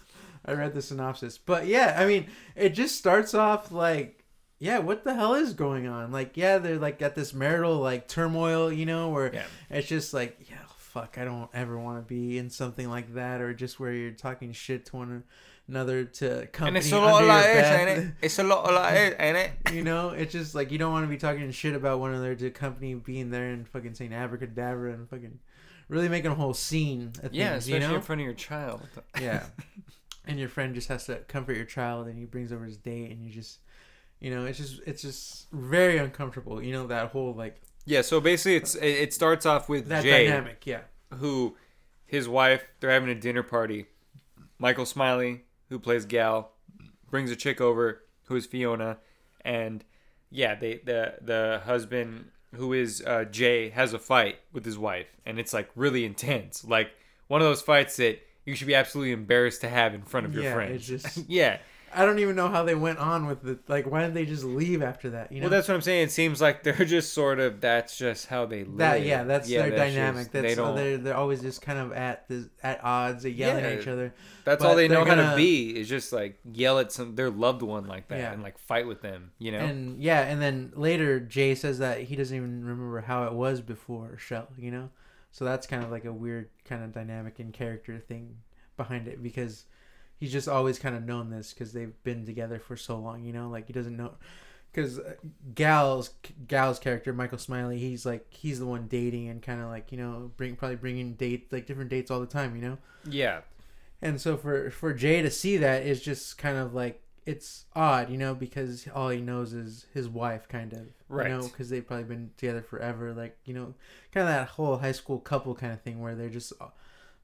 i read the synopsis but yeah i mean it just starts off like yeah what the hell is going on like yeah they're like got this marital like turmoil you know where Yeah. it's just like yeah fuck i don't ever want to be in something like that or just where you're talking shit to one another to company And it's a lot like this, ain't it? It's a lot like this, ain't it? you know it's just like you don't want to be talking shit about one another to company being there and fucking saying abracadabra and fucking really making a whole scene of Yeah, things, especially you know in front of your child. yeah. *laughs* And your friend just has to comfort your child and he brings over his date and you just you know, it's just it's just very uncomfortable. You know, that whole like Yeah, so basically, it's it it starts off with that Jay, dynamic, yeah. who his wife they're having a dinner party. Michael Smiley, who plays Gal, brings a chick over who is Fiona, and yeah, they the the husband who is uh, Jay has a fight with his wife, and it's like really intense, like one of those fights that you should be absolutely embarrassed to have in front of your Yeah, friends. it's just- *laughs* yeah. I don't even know how they went on with it. Like, why did they just leave after that? You know, Well, that's what I'm saying. It seems like they're *laughs* just sort of that's just how they live. that yeah, that's their that's dynamic. just- that's they don't. they're they're always just kind of at the at odds. They yelling at each other. that's but all they know how to gonna- be is just like yell at some their loved one like that Yeah. and like fight with them. You know. And yeah, and then later Jay says that he doesn't even remember how it was before Shell. You know, so that's kind of like a weird kind of dynamic and character thing behind it because he's just always kind of known this because they've been together for so long. You know, like he doesn't know because uh, Gal's Gal's character Michael Smiley, he's like he's the one dating and kind of like you know bring probably bringing date like different dates all the time. You know. yeah. And so for for Jay to see that is just kind of like it's odd, you know, because all he knows is his wife, kind of, Right. You know, because they've probably been together forever, like you know, kind of that whole high school couple kind of thing where they're just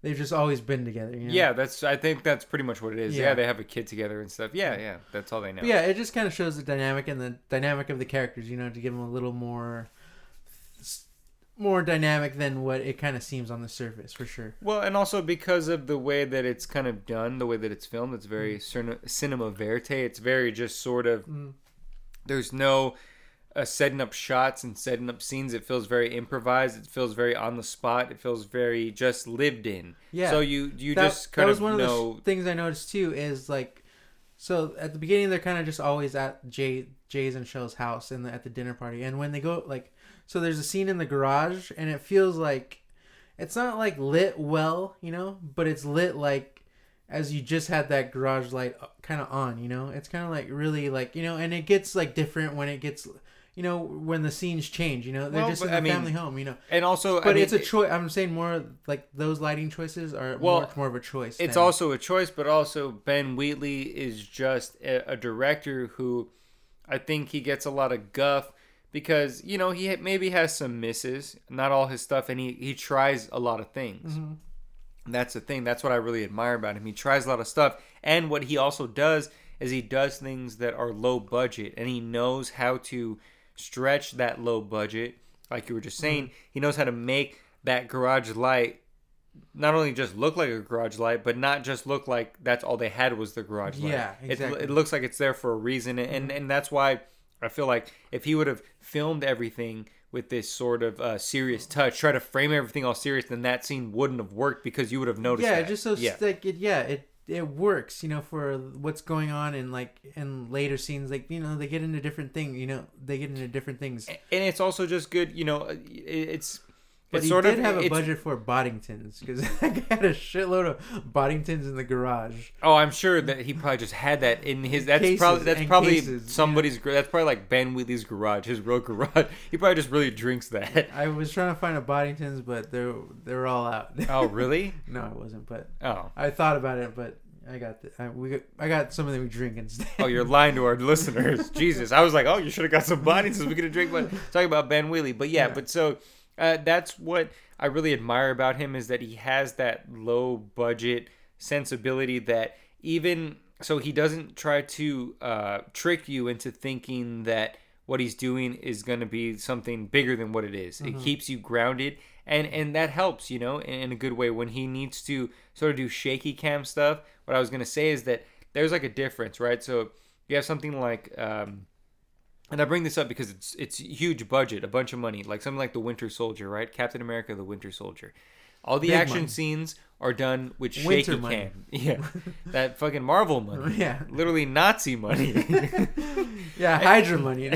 they've just always been together. You know? Yeah, that's. I think that's pretty much what it is. Yeah. Yeah. they have a kid together and stuff. Yeah, yeah, that's all they know. But yeah, it just kind of shows the dynamic and the dynamic of the characters, you know, to give them a little more more dynamic than what it kind of seems on the surface, for sure. Well, and also because of the way that it's kind of done, the way that it's filmed, it's Mm. very cin- cinema verite. It's very just sort of. Mm. There's no uh, setting up shots and setting up scenes. It feels very improvised. It feels very on the spot. It feels very just lived in. Yeah. So you you that, just kind that was of one of the know. things I noticed too is like, so at the beginning they're kind of just always at Jay Jay's and Shell's house and at the dinner party, and when they go like, so there's a scene in the garage, and it feels like, it's not like lit well, you know, but it's lit like as you just had that garage light uh, kind of on, you know. It's kind of like really like you know, and it gets like different when it gets. You know when the scenes change, you know they're Well, just in mean, family home, you know. and also, But I mean, it's a choice. I'm saying more like those lighting choices are Well, much more of a choice. It's than- also a choice, but also Ben Wheatley is just a, a director who I think he gets a lot of guff because you know he maybe has some misses, not all his stuff, and he he tries a lot of things. Mhm. That's the thing. That's what I really admire about him. He tries a lot of stuff, and what he also does is he does things that are low budget, and he knows how to stretch that low budget. Like you were just saying, he knows how to make that garage light not only just look like a garage light, but not just look like that's all they had was the garage light. Yeah, It- exactly. It, looks like it's there for a reason, and and that's why I feel like if he would have filmed everything with this sort of uh, serious touch, try to frame everything all serious, then that scene wouldn't have worked because you would have noticed. yeah, that. just so yeah. like it, yeah, it it works, you know, for what's going on in like in later scenes. Like you know, they get into different things. You know, they get into different things. and it's also just good. You know, it's But it's he sort did of have a budget for Boddingtons because *laughs* I had a shitload of Boddingtons in the garage. Oh, I'm sure that he probably just had that in his. That's Cases probably that's and probably cases, somebody's. gar That's probably like Ben Wheatley's garage, his real garage. *laughs* He probably just really drinks that. *laughs* I was trying to find a Boddingtons, but they're they're all out. Oh, really? no, I wasn't, but Oh, I thought about it, but I got the, I, we got, I got some of them we drink instead. oh, you're lying to our listeners. Jesus, I was like, oh, you should have got some so we could have drink. But talking about Ben Wheatley, but yeah, Yeah. but so uh, that's what I really admire about him is that he has that low budget sensibility that even so he doesn't try to uh, trick you into thinking that what he's doing is going to be something bigger than what it is. It keeps you grounded and and that helps, you know, in, in a good way when he needs to sort of do shaky cam stuff. What I was going to say is that there's like a difference, right? So you have something like um and I bring this up because it's it's huge budget, a bunch of money, like something like the Winter Soldier, right? Captain America, the Winter Soldier. All the Big action money. scenes are done with Winter shaky money. cam. *laughs* Yeah, *laughs* that fucking Marvel money. yeah, Literally Nazi money. *laughs* yeah, Hydra money.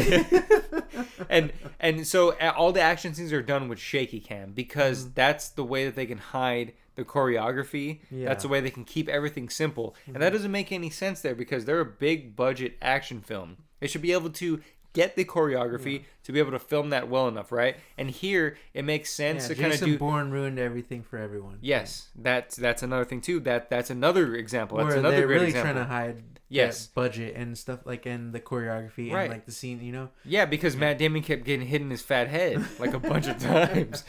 and and so uh, all the action scenes are done with shaky cam because Mm-hmm. that's the way that they can hide the choreography. Yeah. Mm-hmm. That's the way they can keep everything simple. And that doesn't make any sense there because they're a big budget action film. They should be able to get the choreography to be able to film that well enough, right? And here it makes sense yeah, to kind of do Bourne ruined everything for everyone. Yes, that's that's another thing too. That that's another example. That's Where another they're great really example. trying to hide Yes. budget and stuff like and the choreography Right. and like the scene, you know. Yeah, because Matt Damon kept getting hit in his fat head like a bunch of *laughs* times.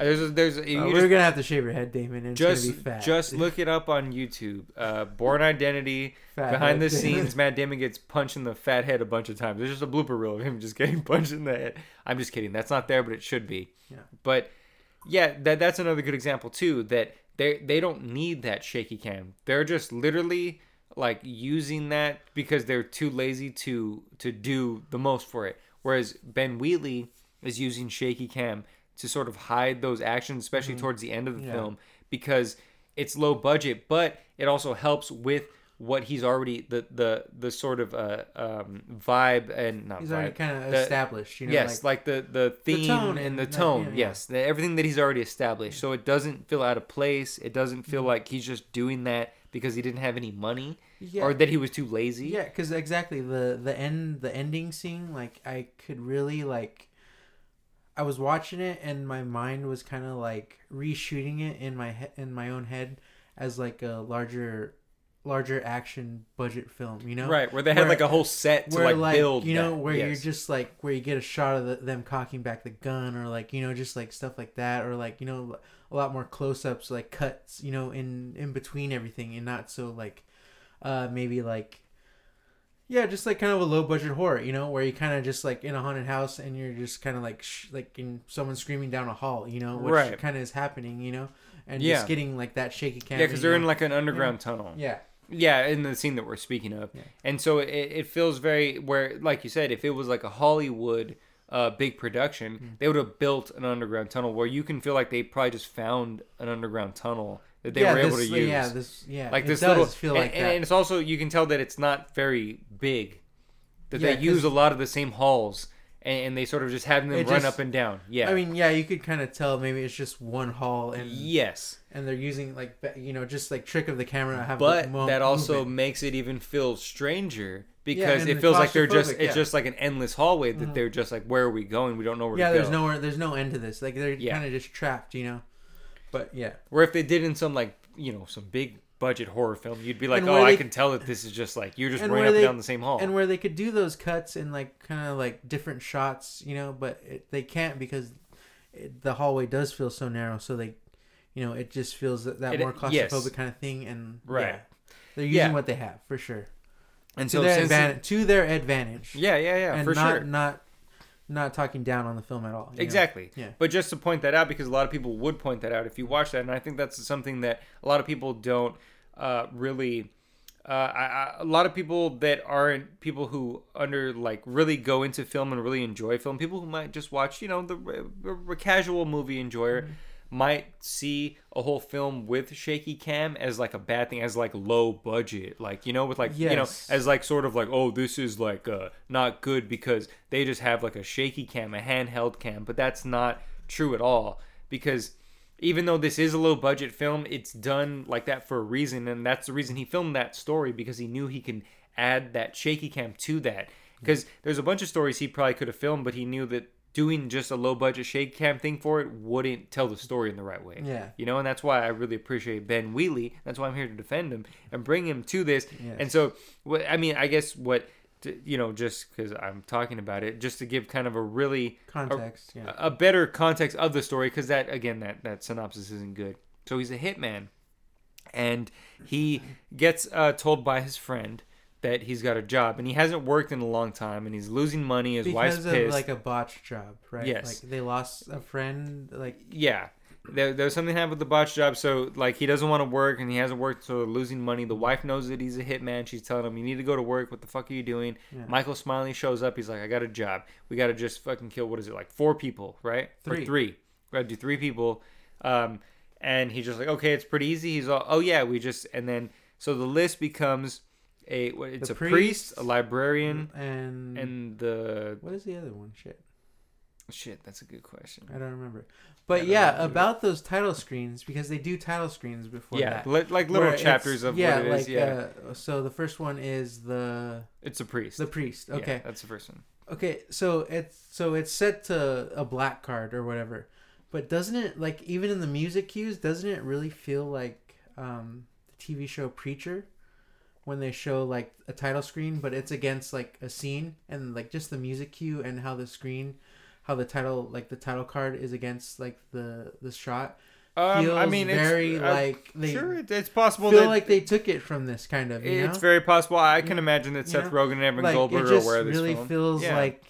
Uh, There's, there's, Uh, just- we're gonna have to shave your head, Damon, and just it's gonna be fat. just look it up on YouTube. Uh, Bourne Identity. Fat Behind the Damon. *laughs* scenes, Matt Damon gets punched in the fat head a bunch of times. There's just a blooper reel of him just getting *laughs* punched in the head. I'm just kidding. That's not there, but it should be. Yeah. But yeah, that that's another good example too. That they they don't need that shaky cam. They're just literally like using that because they're too lazy to to do the most for it. Whereas Ben Wheatley is using shaky cam to sort of hide those actions, especially towards the end of the Yeah. film, because it's low budget, but it also helps with what he's already the the the sort of uh um vibe and not He's vibe. already kind of the- established, you know. yes, like, like, the the theme tone and the and that- tone. yeah, yeah. Yes, the, everything that he's already established. So it doesn't feel out of place. It doesn't Mm-hmm. feel like he's just doing that because he didn't have any money yeah, or that he was too lazy. yeah, because exactly the the end the ending scene, like I could really like. I was watching it and my mind was kind of like reshooting it in my he- in my own head as like a larger larger action budget film, you know? Right, where they had Where- like a whole set to where like, like, build. you know that. where you're just like where you get a shot of the, them cocking back the gun or like you know just like stuff like that or like you know a lot more close-ups like cuts you know in in between everything and not so like uh maybe like yeah just like kind of a low budget horror you know where you kind of just like in a haunted house and you're just kind of like sh- like in someone screaming down a hall you know which Right. kind of is happening you know and Yeah. just getting like that shaky cam yeah, because they're in like an underground tunnel. yeah Yeah, in the scene that we're speaking of. Yeah. And so it, it feels very where like you said, if it was like a Hollywood uh, big production, Hmm. they would have built an underground tunnel where you can feel like they probably just found an underground tunnel that they yeah, were able this, to use. yeah this yeah like this little feel and, like and, and it's also you can tell that it's not very big. That Yeah, they use a lot of the same halls and, and they sort of just have them run just- up and down. Yeah. I mean, yeah, you could kind of tell maybe it's just one hall, and yes. and they're using like you know just like trick of the camera. Have but the that also movement. makes it even feel stranger because and it feels like they're just claustrophobic, it's just like an endless hallway that Mhm. they're just like where are we going we don't know where yeah. to go There's nowhere. There's no end to this. Like they're Yeah. kind of just trapped, you know. But yeah, where if they did in some like you know some big budget horror film you'd be like oh where I can tell that this is just like you're just and running up and they- down the same hall and where they could do those cuts in like kind of like different shots, you know, but it, they can't because it, the hallway does feel so narrow. So they, you know, it just feels that, that It- more claustrophobic yes. kind of thing, and Right. yeah, they're using Yeah. what they have for sure and to so their advantage. To their advantage. yeah yeah yeah and for not sure not not talking down on the film at all. you know? Exactly. Yeah. But just to point that out, because a lot of people would point that out if you watch that, and I think that's something that a lot of people don't uh, really. Uh, I, I, a lot of people that aren't people who under like really go into film and really enjoy film, people who might just watch, you know, the re- casual movie enjoyer, might see a whole film with shaky cam as like a bad thing, as like low budget, like you know, with like you know, as like sort of like oh this is like uh not good because they just have like a shaky cam a handheld cam but that's not true at all. Because even though this is a low budget film it's done like that for a reason and that's the reason he filmed that story because he knew he can add that shaky cam to that. Because there's a bunch of stories he probably could have filmed but he knew that doing just a low budget shaky cam thing for it wouldn't tell the story in the right way Yeah. you know and that's why i really appreciate ben wheatley that's why i'm here to defend him and bring him to this Yes. and so what i mean i guess what to, you know just because i'm talking about it just to give kind of a really Context. Yeah. a better context of the story because that again that that synopsis isn't good so he's a hitman and he gets uh, told by his friend that he's got a job and he hasn't worked in a long time and he's losing money his wife's because of pissed. like a botched job, right? Yes. Like they lost a friend. Like yeah. There, there's something happened with the botch job so like he doesn't want to work and he hasn't worked so they're losing money. The wife knows that he's a hitman. She's telling him you need to go to work. What the fuck are you doing? Yeah. michael smiley shows up. He's like i got a job. We gotta just fucking kill what is it like four people right? Or Three. three. We gotta do three people. Um and he's just like okay it's pretty easy. He's all oh yeah we just and then so the list becomes a what- it's a priest, priest, a librarian and and the what is the other one? Shit, shit that's a good question I don't remember. But don't yeah, know. about those title screens because they do title screens before yeah that. li- like little chapters of yeah, what it is like, yeah Uh, so the first one is the it's a priest the priest. Yeah, Okay. that's the first one. Okay, so it's so it's set to a black card or whatever, but doesn't it like even in the music cues, doesn't it really feel like um, the TV show Preacher when they show like a title screen, but it's against like a scene and like just the music cue and how the screen, how the title like the title card is against like the the shot Um, feels I mean, very it's, uh, like they sure, it's possible feel that like they took it from this kind of. You it's know? very possible. I can imagine that You Seth know? Rogen and Evan like Goldberg are aware of this really film. feels Yeah. like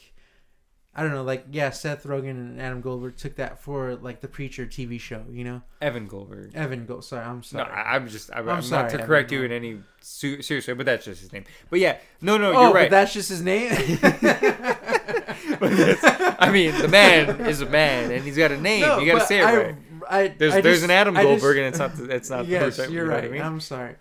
I don't know, like yeah, Seth Rogen and Adam Goldberg took that for like the Preacher TV show, you know. Evan Goldberg. Evan Gold. Sorry, I'm sorry. I, I'm just I'm, I'm I'm sorry, not to Evan correct you in any su- serious way, but that's just his name. But yeah, no, no, oh, you're right. but that's just his name. *laughs* I mean, the man is a man, and he's got a name. No, you got to say it I, right. I, There's I there's just- an Adam I just- Goldberg, and it's not the, it's not the yes, person. you're right. I mean? I'm sorry.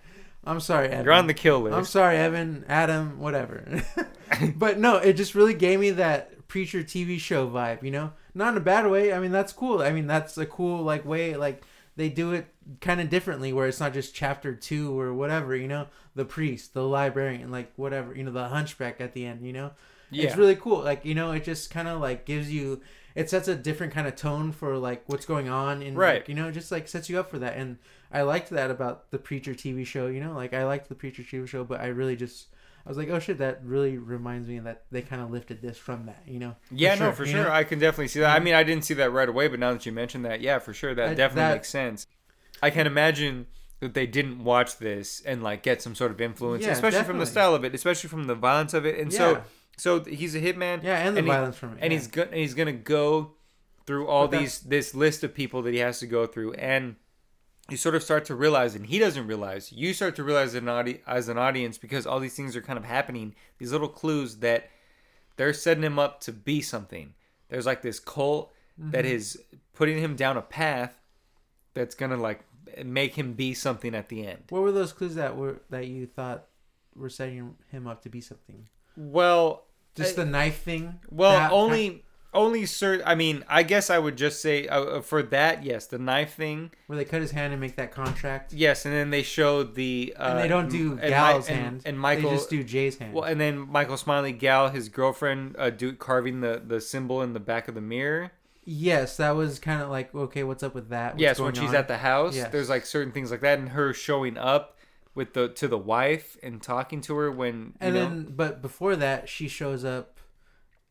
I'm sorry, Evan. You're on the kill list. I'm sorry, Evan, Adam, whatever. *laughs* but no, it just really gave me that preacher TV show vibe, you know? Not in a bad way. I mean, that's cool. I mean, that's a cool like way like they do it kind of differently where it's not just chapter 2 or whatever, you know? The priest, the librarian, like whatever, you know, the hunchback at the end, you know? yeah. It's really cool. Like, you know, it just kind of like gives you it sets a different kind of tone for like what's going on in Right. like, you know, it just like sets you up for that and I liked that about the Preacher TV show, you know? Like I liked the Preacher TV show, but I really just I was like, "Oh shit, that really reminds me that they kind of lifted this from that, you know?" yeah, no, for you sure. know? I can definitely see that. I mean, I didn't see that right away, but now that you mentioned that, yeah, for sure, that I- definitely that- makes sense. I can imagine that they didn't watch this and like get some sort of influence, Yeah, especially from the style of it, especially from the violence of it. And so, Yeah. so he's a hitman. Yeah, and the and he- violence from it. and yeah. he's gonna he's gonna go through all But these this list of people that he has to go through and you sort of start to realize and he doesn't realize you start to realize as an, audi- as an audience because all these things are kind of happening these little clues that they're setting him up to be something there's like this cult that Mm-hmm. is putting him down a path that's gonna like make him be something at the end What were those clues that were that you thought were setting him up to be something? well Just I- the knife thing. Well, That- only only certain. I mean, I guess I would just say uh, uh, for that, yes, the knife thing, where they cut his hand and make that contract. yes, and then they showed the uh, and they don't do Gal's and, hand. and Michael. They just do Jay's hand. well, and then Michael Smiley, Gal, his girlfriend, uh, do carving the the symbol in the back of the mirror. yes, that was kind of like, okay, what's up with that? What's yes, when she's on? at the house, Yes. there's like certain things like that, and her showing up with the to the wife and talking to her when you And know, then, but before that, she shows up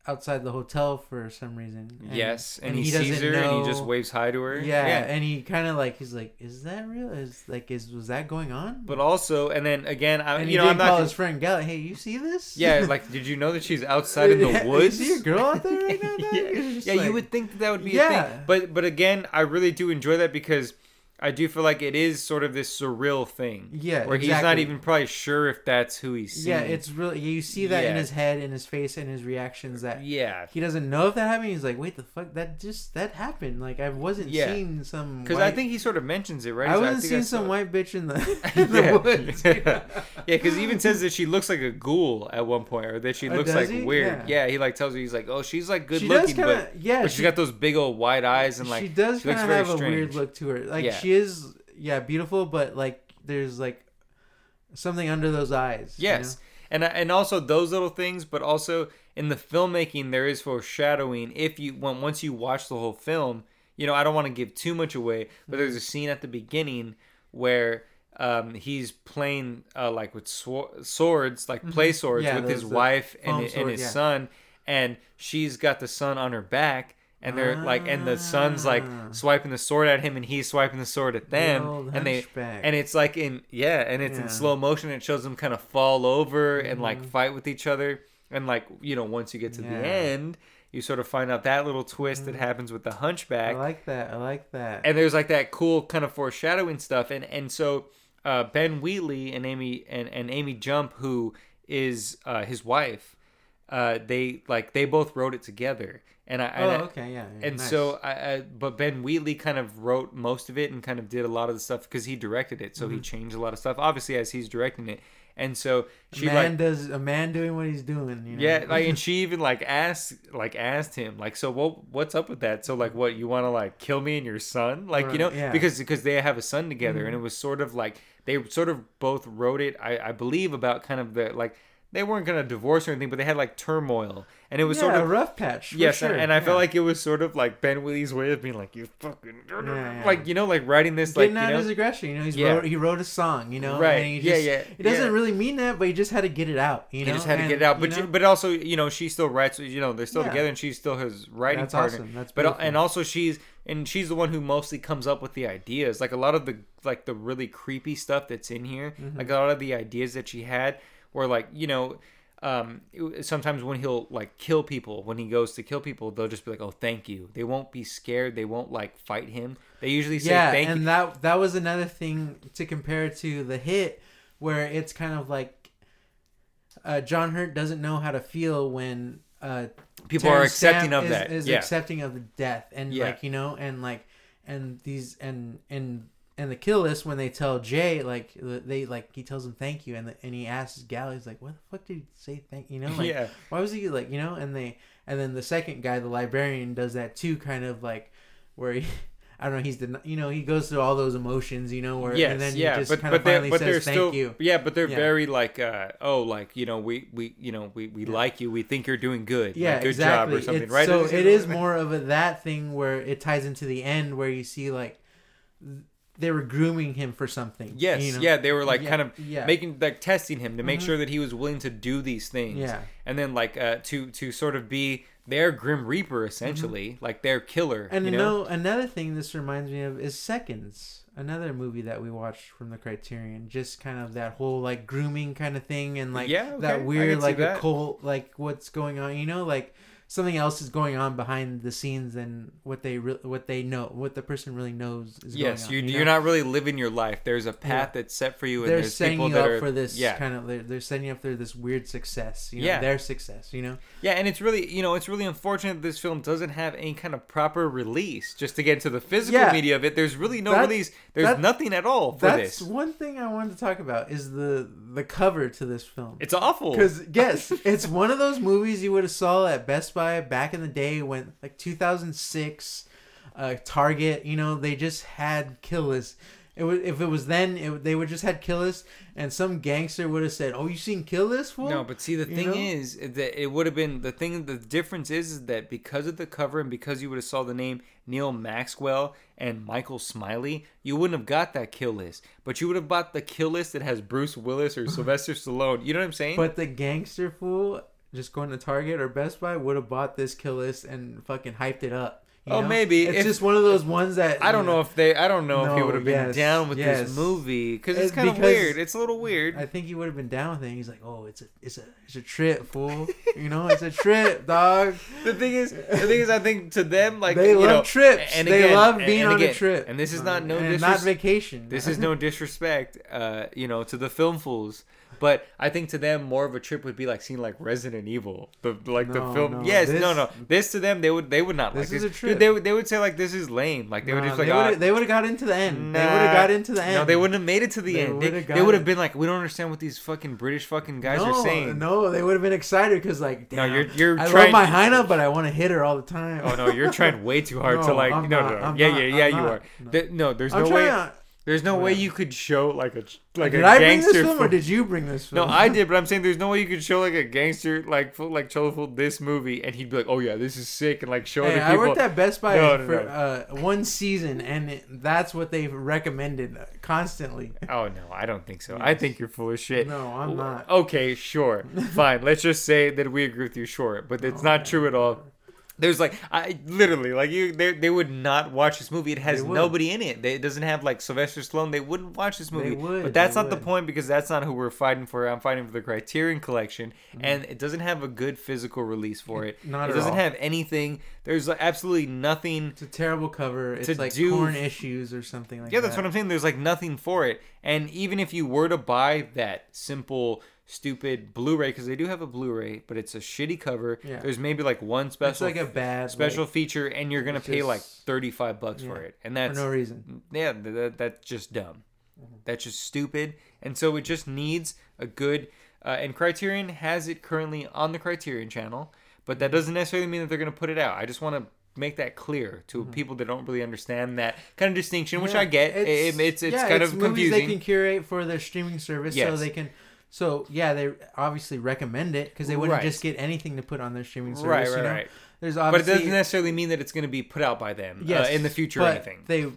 outside the hotel for some reason. And, yes, and, he, sees her and he just waves hi to her. Yeah, and he kind of like he's like, "Is that real? Is like is was that going on?" But also, and then again, I, and you he know, I'm call not. his friend Gal. Hey, you see this? Yeah, like, did you know that she's outside in the *laughs* woods? You see a girl out there right *laughs* now? yeah, yeah you would think that, that would be a Yeah. thing. But but again, I really do enjoy that because I do feel like it is sort of this surreal thing. Yeah, Where he's not even probably sure if that's who he's seeing. Yeah, it's really you see that in his head, in his face, and his reactions that yeah. he doesn't know if that happened. He's like, "Wait, the fuck? That just that happened? Like I wasn't Yeah. seeing some." Because I think he sort of mentions it, right? I wasn't think seeing that's some white bitch in the, *laughs* in the *laughs* yeah, woods. yeah, because he even says that she looks like a ghoul at one point, or that she Oh, looks like he? weird. Yeah. Yeah. he like tells her he's like, oh, she's like good she looking, does kind but, yeah. but she, she's got those big old wide eyes and like she does she looks kind of very have a weird look to her. Like Yeah. She is, yeah, beautiful, but like there's like something under those eyes. you Yes, and and also those little things, but also in the filmmaking there is foreshadowing. If you when once you watch the whole film, you know I don't want to give too much away, but there's a scene at the beginning where um, he's playing uh, like with swor- swords, like play swords Mm-hmm. Yeah, with his wife and, foam and his yeah. son, and she's got the son on her back. And they're like, and the son's like Ah. swiping the sword at him, and he's swiping the sword at them, old and they, hunchback. and it's like in yeah, and it's in slow motion. It shows them kind of fall over and like Mhm. fight with each other, and like you know, once you get to Yeah. Mm. the end, you sort of find out that little twist that happens with the hunchback. I like that. I like that. and there's like that cool kind of foreshadowing stuff, and and so uh, Ben Wheatley and Amy and and Amy Jump, who is uh, his wife, uh, they like they both wrote it together, and I oh, and I- okay, yeah. yeah, and nice. so I, I but ben wheatley kind of wrote most of it and kind of did a lot of the stuff because he directed it so Mm-hmm. he changed a lot of stuff obviously as he's directing it and so a she man like does a man doing what he's doing. You know? yeah like and *laughs* she even like asked like asked him like so what what's up with that so like what you want to like kill me and your son like you know yeah. Mm-hmm. because because they have a son together and it was sort of like they sort of both wrote it I, I believe about kind of the like they weren't gonna divorce or anything but they had like turmoil and it was yeah, sort of a rough patch. Yes, sure. and I yeah. feel like it was sort of like Ben Wheatley's way of being like, "You fucking," *laughs* yeah. like you know, like writing this, like getting you out know, his aggression. You know, he's wrote, he wrote a song. You know, Right. And he Yeah, just, yeah, He doesn't really mean that, but he just had to get it out. You know, he just had to get it out. But you know, but also, you know, she still writes. You know, they're still together, and she's still his writing That's partner. awesome. That's but and also she's and she's the one who mostly comes up with the ideas. Like a lot of the like the really creepy stuff that's in here. Mm-hmm. Like a lot of the ideas that she had were like you know. um, sometimes when he'll like kill people, when he goes to kill people, they'll just be like, "Oh, thank you." They won't be scared. They won't like fight him. They usually say yeah, thank and you. that that was another thing to compare to the hit, where it's kind of like uh, John Hurt doesn't know how to feel when uh, People are accepting Stamp of is, that. Is yeah. accepting of the death, and Yeah. like you know, and like, and these and and and the kill list when they tell Jay like they like he tells him thank you, and the, and he asks Gal, he's like, what the fuck did he say thank you know like yeah. why was he like you know and they and then the second guy the librarian does that too kind of like where he *laughs* I don't know he's the you know he goes through all those emotions you know where Yes, and then yeah, he just but kind but of finally but says they're thank still you yeah, but they're Yeah. very like uh oh like you know we we you know we, we Yeah. like you we think you're doing good yeah like, good exactly job or something It's- right so it is *laughs* more of a that thing where it ties into the end where you see like they were grooming him for something yes you know? yeah they were like Yeah, kind of yeah making like testing him to make Mhm. sure that he was willing to do these things yeah and then like uh to to sort of be their grim reaper essentially like their killer Mm-hmm. And you know, another thing this reminds me of is Seconds, another movie that we watched from the Criterion. Just kind of that whole like grooming kind of thing, and like Yeah, okay, that weird like that. occult like what's going on. You know, like something else is going on behind the scenes than what they re- what they know, what the person really knows is yes going you, on. you're not really living your life there's a path that's set for you and They're there's setting people you up are for this yeah kind of. They're, they're setting you up for this weird success. You know, Yeah. their success. You know, Yeah, and it's really, you know, it's really unfortunate that this film doesn't have any kind of proper release. Just to get to the physical Yeah. media of it, there's really no That's- release. There's that- nothing at all for that's this. one thing I wanted to talk about is the the cover to this film. It's awful. Because yes, it's one of those movies you would have saw at Best Buy back in the day when like 2006, uh, Target. You know, they just had Kill List. It would if it was then, it, they would just had Kill List, and some gangster would have said, "Oh, you seen Kill List, fool?" no, but see, the You thing know? is that it would have been the thing. The difference is, is that because of the cover and because you would have saw the name Neil Maskell and Michael Smiley, you wouldn't have got that kill list. But you would have bought the kill list that has Bruce Willis or *laughs* Sylvester Stallone. You know what I'm saying? But the gangster fool just going to Target or Best Buy would have bought this Kill List and fucking hyped it up. you Oh, know? maybe. It's If- just one of those ones that I don't know if they. I don't know if he would have been yes, down with yes. this movie because it's It's kind of weird. It's a little weird. I think he would have been down with it. He's like, "Oh, it's a, it's a, it's a trip, fool. You know, it's a trip, *laughs* dog." the thing is, the thing is, I think to them, like they you love know, trips. and they again- love and- being and on again, a trip. and this is not no and disres- not vacation. This is no disrespect, uh, you know, to the film fools, but I think to them more of a trip would be like seeing like Resident Evil, the like the film. no, yes, this- no, no. This to them, they would they would not This like is this. Is a trip. Dude, they would they would say like this is lame. Like they would just like they ah, would they would have got into the end. they would have got into the end. No, they wouldn't have made it to the They end. They, they would have been like, we don't understand what these fucking British fucking guys no, are saying. No, they would have been excited because like, No, you're you're I trying. love my Heina, but I want to hit her all the time. Oh no, you're trying *laughs* way too hard to like. I'm no, not, no, no. I'm yeah, not, yeah, I'm yeah. You not. are. No. There's no way. There's no way you could show like a like did a I bring gangster. this film or did you bring this film? No. I *laughs* did, but I'm saying there's no way you could show like a gangster like full, like Cholo full this movie, and he'd be like, "Oh yeah, this is sick," and like show Hey, other I people. worked at Best Buy No, no, for no. Uh, one season, and it, that's what they've recommended constantly. *laughs* oh no, I don't think so. I think you're full of shit. No, I'm not. Okay, sure, *laughs* fine. Let's just say that we agree with you, sure, but it's not Okay. true at all. There's like I literally like you they they would not watch this movie. It has nobody in it. They, it doesn't have like Sylvester Stallone. They wouldn't watch this movie. would, but that's they not the point because that's not who we're fighting for. I'm fighting for the Criterion Collection, Mm-hmm. and it doesn't have a good physical release for it. Not it doesn't all. have anything. There's like, absolutely nothing. It's a terrible cover. It's like do- corn issues or something like that. Yeah, that. that's what I'm saying. There's like nothing for it. And even if you were to buy that simple, stupid Blu-ray, because they do have a Blu-ray, but it's a shitty cover. Yeah. There's maybe like one It's special like a bad special like, feature, and you're gonna it's pay like 35 bucks for it, and for that's no reason. yeah, that, that's just dumb. Mm-hmm. That's just stupid. And so it just needs a good. Uh, and Criterion has it currently on the Criterion channel, but Mm-hmm. that doesn't necessarily mean that they're to put it out. I just want to make that clear to people that don't really understand that kind of distinction, which Mm-hmm. Yeah, I get. It- It's it's, it's, yeah, kind it's of movies confusing. they can curate for their streaming service, so they can. So yeah, they obviously recommend it because they wouldn't Right. just get anything to put on their streaming service. right, you right, know? right. There's But it doesn't necessarily mean that it's going to be put out by them yes, uh, in the future or anything. They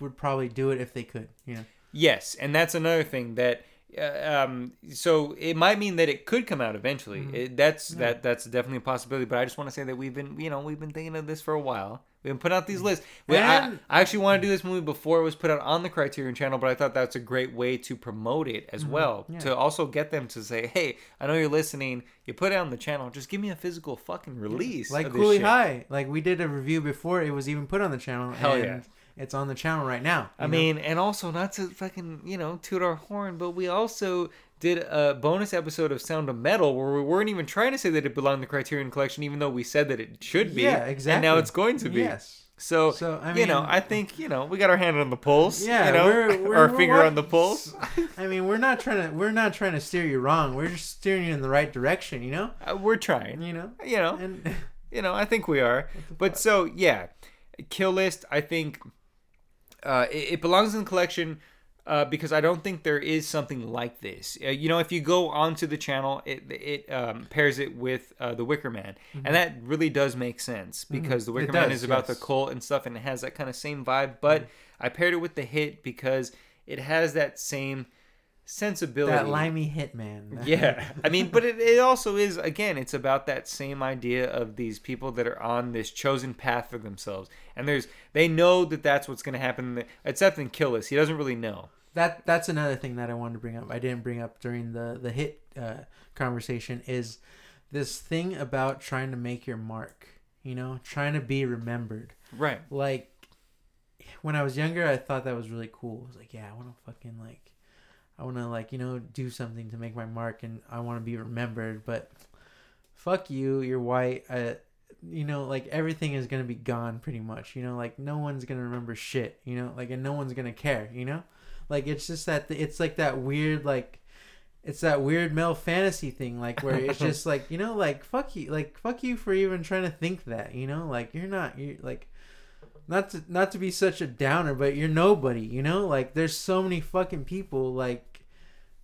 would probably do it if they could. You know. Yes, and that's another thing that. Uh, um, so it might mean that it could come out eventually. Mhm. It, that's Yeah. that that's definitely a possibility. But I just want to say that we've been, you know, we've been thinking of this for a while. We've been putting out these lists. We, I, And- I actually want to do this movie before it was put out on the Criterion channel, but I thought that's a great way to promote it as well. Mm-hmm. Yeah. To also get them to say, hey, I know you're listening. You put it on the channel. Just give me a physical fucking release. like of this Cooley shit." High. Like we did a review before it was even put on the channel. Hell and yeah. It's on the channel right now. I know? mean, and also not to fucking you know toot our horn, but we also did a bonus episode of Sound of Metal where we weren't even trying to say that it belonged to the Criterion Collection, even though we said that it should be. Yeah, exactly. And now it's going to be. Yes. So, So, I mean, you know, I think you know we got our hand on the pulse. Yeah, you know, we're, we're *laughs* our we're finger on the pulse. *laughs* I mean, we're not trying to we're not trying to steer you wrong. We're just steering you in the right direction. You know. Uh, we're trying. You know. You know, And you know, I think we are. But so yeah, Kill List. I think uh, it, it belongs in the collection uh, because I don't think there is something like this. Uh, you know, if you go onto the channel, it it um, pairs it with uh, the Wicker Man, and that really does make sense because the Wicker Man Mm-hmm. is about yes. the cult and stuff, and it has that kind of same vibe. But Mm-hmm. I paired it with the Hit because it has that same sensibility. that limey hitman. *laughs* Yeah, I mean, but it, it also is again, it's about that same idea of these people that are on this chosen path for themselves, and there's they know that that's what's going to happen. Except in Kill List, he doesn't really know. that that's another thing that I wanted to bring up. I didn't bring up during the the hit uh, conversation is this thing about trying to make your mark. You know, trying to be remembered. Right. Like when I was younger, I thought that was really cool. I was like, yeah, I want to fucking like, I want to like you know do something to make my mark, and I want to be remembered. But fuck you, you're white. Uh, you know, like everything is gonna be gone pretty much. You know, like no one's gonna remember shit. You know, like and no one's gonna care. You know, like it's just that it's like that weird like. It's that weird male fantasy thing, like where it's *laughs* just like you know, like fuck you, like fuck you for even trying to think that, you know, like you're not, you like, not to not to be such a downer, but you're nobody, you know, like there's so many fucking people, like,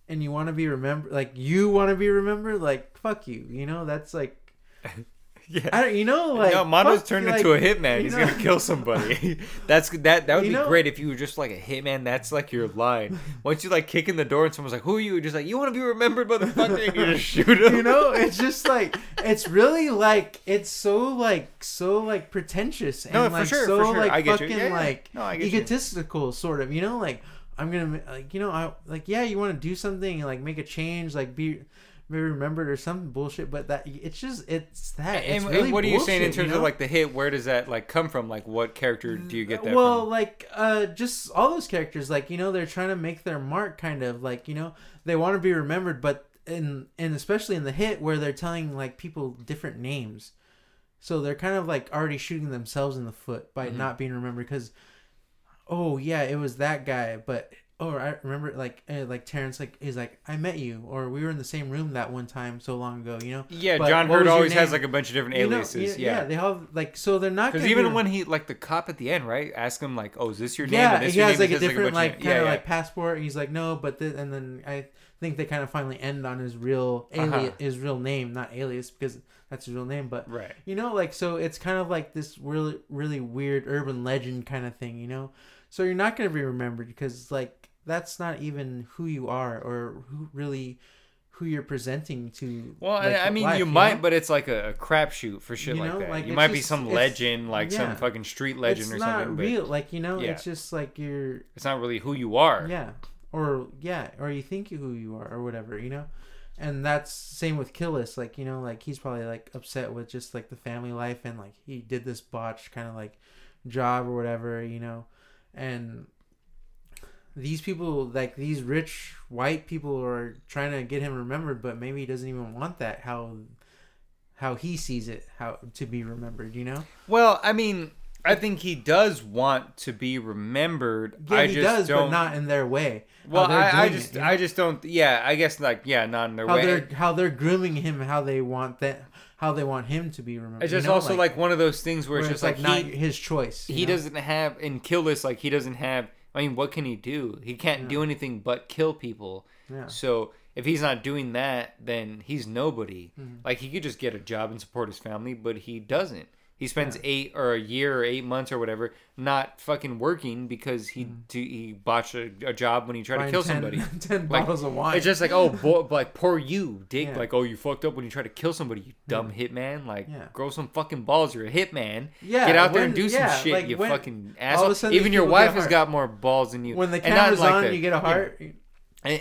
and you want to be remembered, like you want to be remembered, like fuck you, you know, that's like, *laughs* Yeah. I don't, you know, like no, Mondo's turned like, into a hitman. He's know- gonna kill somebody. *laughs* That's that. That would You be know- great if you were just like a hitman. That's like your line. Once you like kick in the door and someone's like, "Who are you?" You're just like, "You want to be remembered, motherfucker?" and *laughs* you just shoot him. you know *laughs* it's just like it's really like it's so like so like pretentious and No, like sure, so sure. like fucking Yeah, yeah. like No, get you. egotistical sort of you know like i'm gonna like you know i like yeah you want to do something and like make a change like be be remembered or some bullshit but that it's just it's that it's And, really and what are you saying in terms you of like the hit? Where does that like come from? Like, what character do you get that well from? like uh just all those characters like you know they're trying to make their mark kind of like you know they want to be remembered but in and especially in the hit where they're telling like people different names so they're kind of like already shooting themselves in the foot by Mhm. not being remembered because oh yeah it was that guy but oh i remember like uh, like terrence like is like i met you or we were in the same room that one time so long ago you know Yeah, But John Hurt always has like a bunch of different You know, aliases. yeah, yeah. they have like so they're not Because even be- when he like the cop at the end, right, ask him like, "Oh, is this your name?" Yeah, he has like a different bunch like kind of yeah, yeah. like passport. He's like no, but and then I think they kind of finally end on his real alias, Uh-huh. his real name, not alias because that's his real name. But right. you know, like so it's kind of like this really really weird urban legend kind of thing. You know, so you're not gonna be remembered because like that's not even who you are or who really who you're presenting to. Well, like, I, I mean, life, you might, know? but it's like a, a crapshoot for shit You like that. like, you it's might be some legend, like some fucking street legend it's or not something. But real. Like you know, Yeah. it's just like you're it's not really who you are. Yeah. Or yeah, or you think you who you are or whatever, you know? And that's same with Kill List, like, you know, like he's probably like upset with just like the family life and like he did this botched kind of like job or whatever, you know. And these people like these rich white people are trying to get him remembered, but maybe he doesn't even want that how how he sees it, how to be remembered, you know? Well, I mean, I think he does want to be remembered. Yeah, I he just does, don't. but not in their way. well, I, I just, it, you know? I just don't. Yeah, I guess like, yeah, not in their how way. they're how they're grooming him how they want that how they want him to be remembered. It's you just know, also like, one of those things where, where it's just like, not he, his choice. he know? doesn't have in kill this like he doesn't have. I mean, what can he do? He can't Yeah. do anything but kill people. Yeah. So if he's not doing that, then he's nobody. Mhm. Like he could just get a job and support his family, but he doesn't. He spends Yeah. eight or a year or eight months or whatever not fucking working because he mm. d he botched a, a job when he tried to kill 10 somebody. *laughs* 10 Like, bottles of wine. It's just like, oh, boy, like poor you, dick. Yeah. Like, oh, you fucked up when you tried to kill somebody, you dumb hitman. Like, Yeah. grow some fucking balls. You're a hitman. Yeah, Get out there and do some yeah, shit, like, you when- fucking asshole. Even your wife has got more balls than you. when the And not camera's like on, the- you get a heart.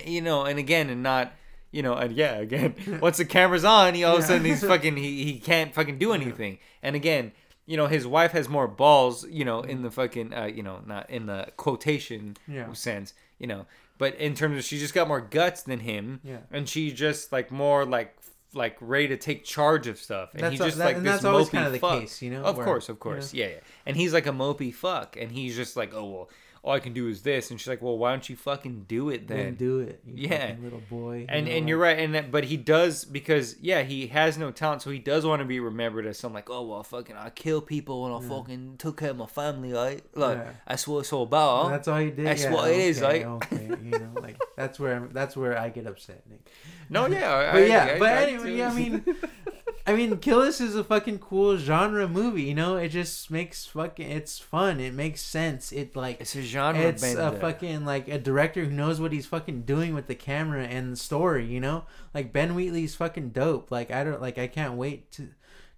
you know, and again, and not, you know, and yeah, again, *laughs* once the camera's on, he all of a sudden he's *laughs* fucking, he, he can't fucking do anything. And again, you know, his wife has more balls, you know, in the fucking, uh, you know, not in the quotation Yeah. sense, you know, but in terms of she just got more guts than him, Yeah. and she just like more like like ready to take charge of stuff, and That's he's just that- like and this that's mopey kind of the fuck. case, you know, Of where- course, of course, yeah, yeah. And he's like a mopey fuck, and he's just like, oh well, all I can do is this, and she's like, well, why don't you fucking do it Then then? do it, you Yeah. little boy. and you know, and you're right, and that, but he does because yeah, he has no talent, so he does want to be remembered as some like, oh well, fucking, I kill people and I fucking took care of my family, right? Like Yeah. that's what it's all about. That's all he did. That's yeah, what it is, okay, like. Okay, you know, *laughs* like that's where I'm, that's where I get upset. Nick. no, yeah, I- But I- yeah, I- but anyway, yeah, I mean, *laughs* I mean, Kill List is a fucking cool genre movie. You know, it just makes fucking it's fun. It makes sense. It like it's a genre it's bender. a fucking like a director who knows what he's fucking doing with the camera and the story. You know, like Ben Wheatley's fucking dope. Like I don't like I can't wait to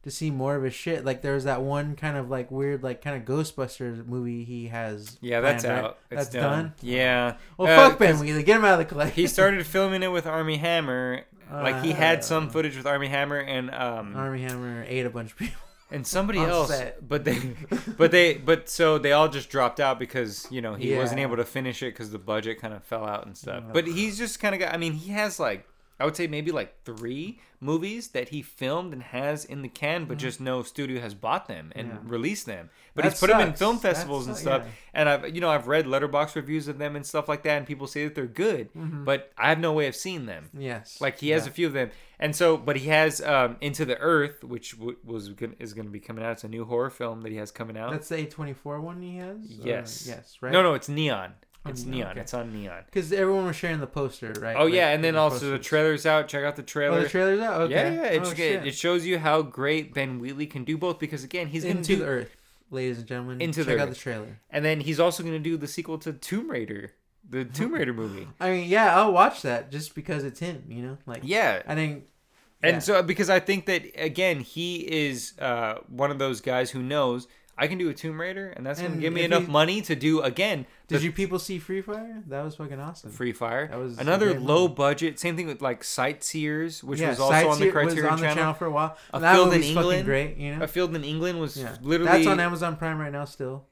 to see more of his shit. Like there's that one kind of like weird like kind of Ghostbusters movie he has. Yeah, that's planned, right? out. It's That's done. done. Yeah. Well, Uh, fuck Ben Wheatley. Get him out of the collection. He started *laughs* filming it with Armie Hammer. Like he had some Uh. footage with Armie Hammer and um Armie Hammer ate a bunch of people. and somebody *laughs* on else, set. but they, but they, but so they all just dropped out because you know he wasn't able to finish it because the budget kind of fell out and stuff. But he's just kind of got. I mean, he has like I would say maybe like three movies that he filmed and has in the can, but just no studio has bought them and Mm-hmm. Yeah. released them. But That he's put them in sucks. film festivals and sucks, stuff. yeah. And I've you know I've read Letterboxd reviews of them and stuff like that, and people say that they're good, but I have no way of seeing them. Yes. Like he has Mm-hmm. Yeah. a few of them, and so but he has um, Into the Earth, which w- was gonna, is going to be coming out. It's a new horror film that he has coming out. That's the A twenty four one he has. Yes, Yes. Right. No, no, it's Neon. Oh, It's Neon, Neon. okay. It's on Neon. Because everyone was sharing the poster, right? Oh Like, yeah, and then the also the trailer's out. Check out the Oh, trailer. the trailer's out. Okay. Yeah, yeah. It's, oh, it, it shows you how great Ben Wheatley can do both because again he's Into do the Earth, ladies and gentlemen. Into check the out Earth. the trailer. and then he's also going to do the sequel to Tomb Raider, the Tomb Raider movie. I mean, yeah, I'll watch that just because it's him. You know, like Yeah, I think. And yeah. so because I think that again he is uh, one of those guys who knows I can do a Tomb Raider and that's gonna And give me if enough he- money to do again Did the you people see Free Fire? That was fucking awesome. Free Fire. That was a Another great low movie. budget. Same thing with like Sightseers, which yeah, was also on the Sightseer Criterion was on the channel. for a while. A that Field in movie's fucking England. great. You know. A Field in England was Yeah. literally That's on Amazon Prime right now. Still,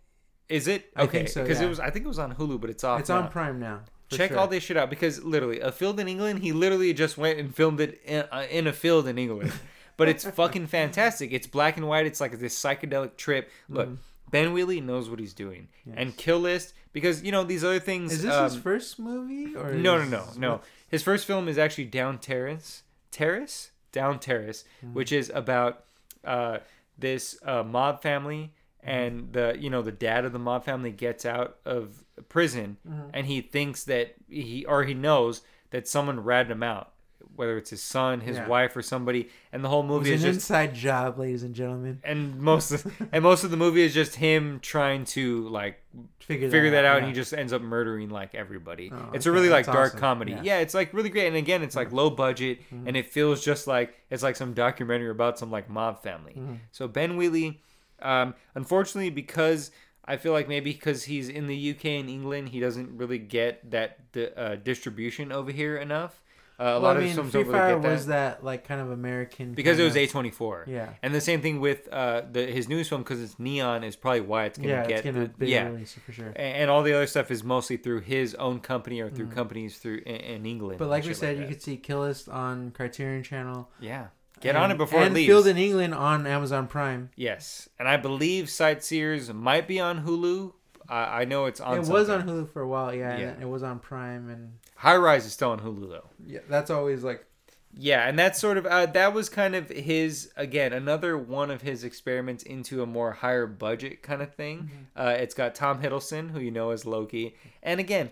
Is it I okay? think so, Because yeah. it was I think it was on Hulu, but it's off. it's on. Prime now. for Check sure. all this shit out because literally, a field in England, he literally just went and filmed it in, uh, in a field in England. *laughs* but it's fucking fantastic. It's black and white. It's like this psychedelic trip. Look, Mm-hmm. Ben Wheatley knows what he's doing. And Kill List, because, you know, these other things. Is this um, his first movie or No, no, no, no. His first film is actually Down Terrace. Terrace? Down Terrace, Hmm. which is about uh, this uh, mob family Hmm. and the you know the dad of the mob family gets out of prison Mm-hmm. and he thinks that he or he knows that someone ratted him out whether it's his son his Yeah. wife or somebody and the whole movie is an just inside job, ladies and gentlemen. and most of, *laughs* and most of the movie is just him trying to like Figure that, figure that out, and he just ends up murdering like everybody. Oh, it's a okay, really like that's dark awesome. comedy. Yeah. Mm-hmm. Yeah. it's like really great. And again, it's like low budget, and it feels just like it's like some documentary about some like mob family. Mm-hmm. So Ben Wheatley, um, unfortunately, because I feel like maybe because he's in the UK and England, he doesn't really get that di- uh, distribution over here enough. Uh, a Well, lot I of mean, films Free don't really Fire get that was that like kind of American because it was A twenty four. Yeah. and the same thing with uh, the his newest film because it's neon is probably why it's gonna yeah, get it's gonna the- be yeah release for sure. a- and all the other stuff is mostly through his own company or through companies through in, in England. Mm. But like we said, you could see Kill List on Criterion Channel. yeah, get and, on it before and it leaves. Field in England on Amazon Prime. yes, and I believe Sightseers might be on Hulu. I, I know it's on. it was on. Hulu for a while, yeah, Yeah. and it was on Prime, and High Rise is still on Hulu though. yeah, that's always like Yeah, and that's sort of uh, that was kind of his again another one of his experiments into a more higher budget kind of thing. Mm-hmm. Uh, it's got Tom Hiddleston, who you know as Loki, and again,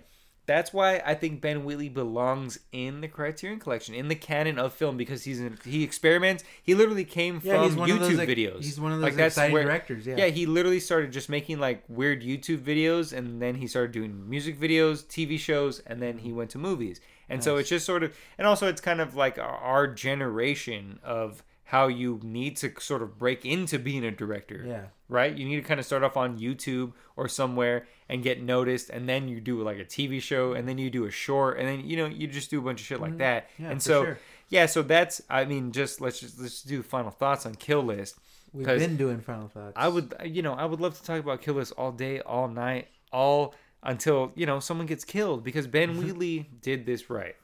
that's why I think Ben Wheatley belongs in the Criterion Collection, in the canon of film, because he's in, he experiments. He literally came Yeah, from YouTube those, like, videos. He's one of those Like, that's exciting where- directors. Yeah. Yeah, he literally started just making like weird YouTube videos, and then he started doing music videos, TV shows, and then he went to movies. And so it's just sort of, and also it's kind of like our generation of how you need to sort of break into being a director Yeah. right? You need to kind of start off on YouTube or somewhere and get noticed, and then you do like a TV show, and then you do a short, and then you know you just do a bunch of shit like that. Mm-hmm. Yeah, and so sure. yeah, so that's I mean, just let's just let's do final thoughts on Kill List. We've been doing Final Thoughts. I would you know I would love to talk about Kill List all day, all night, all until you know someone gets killed because Ben Mm-hmm. Wheatley did this right.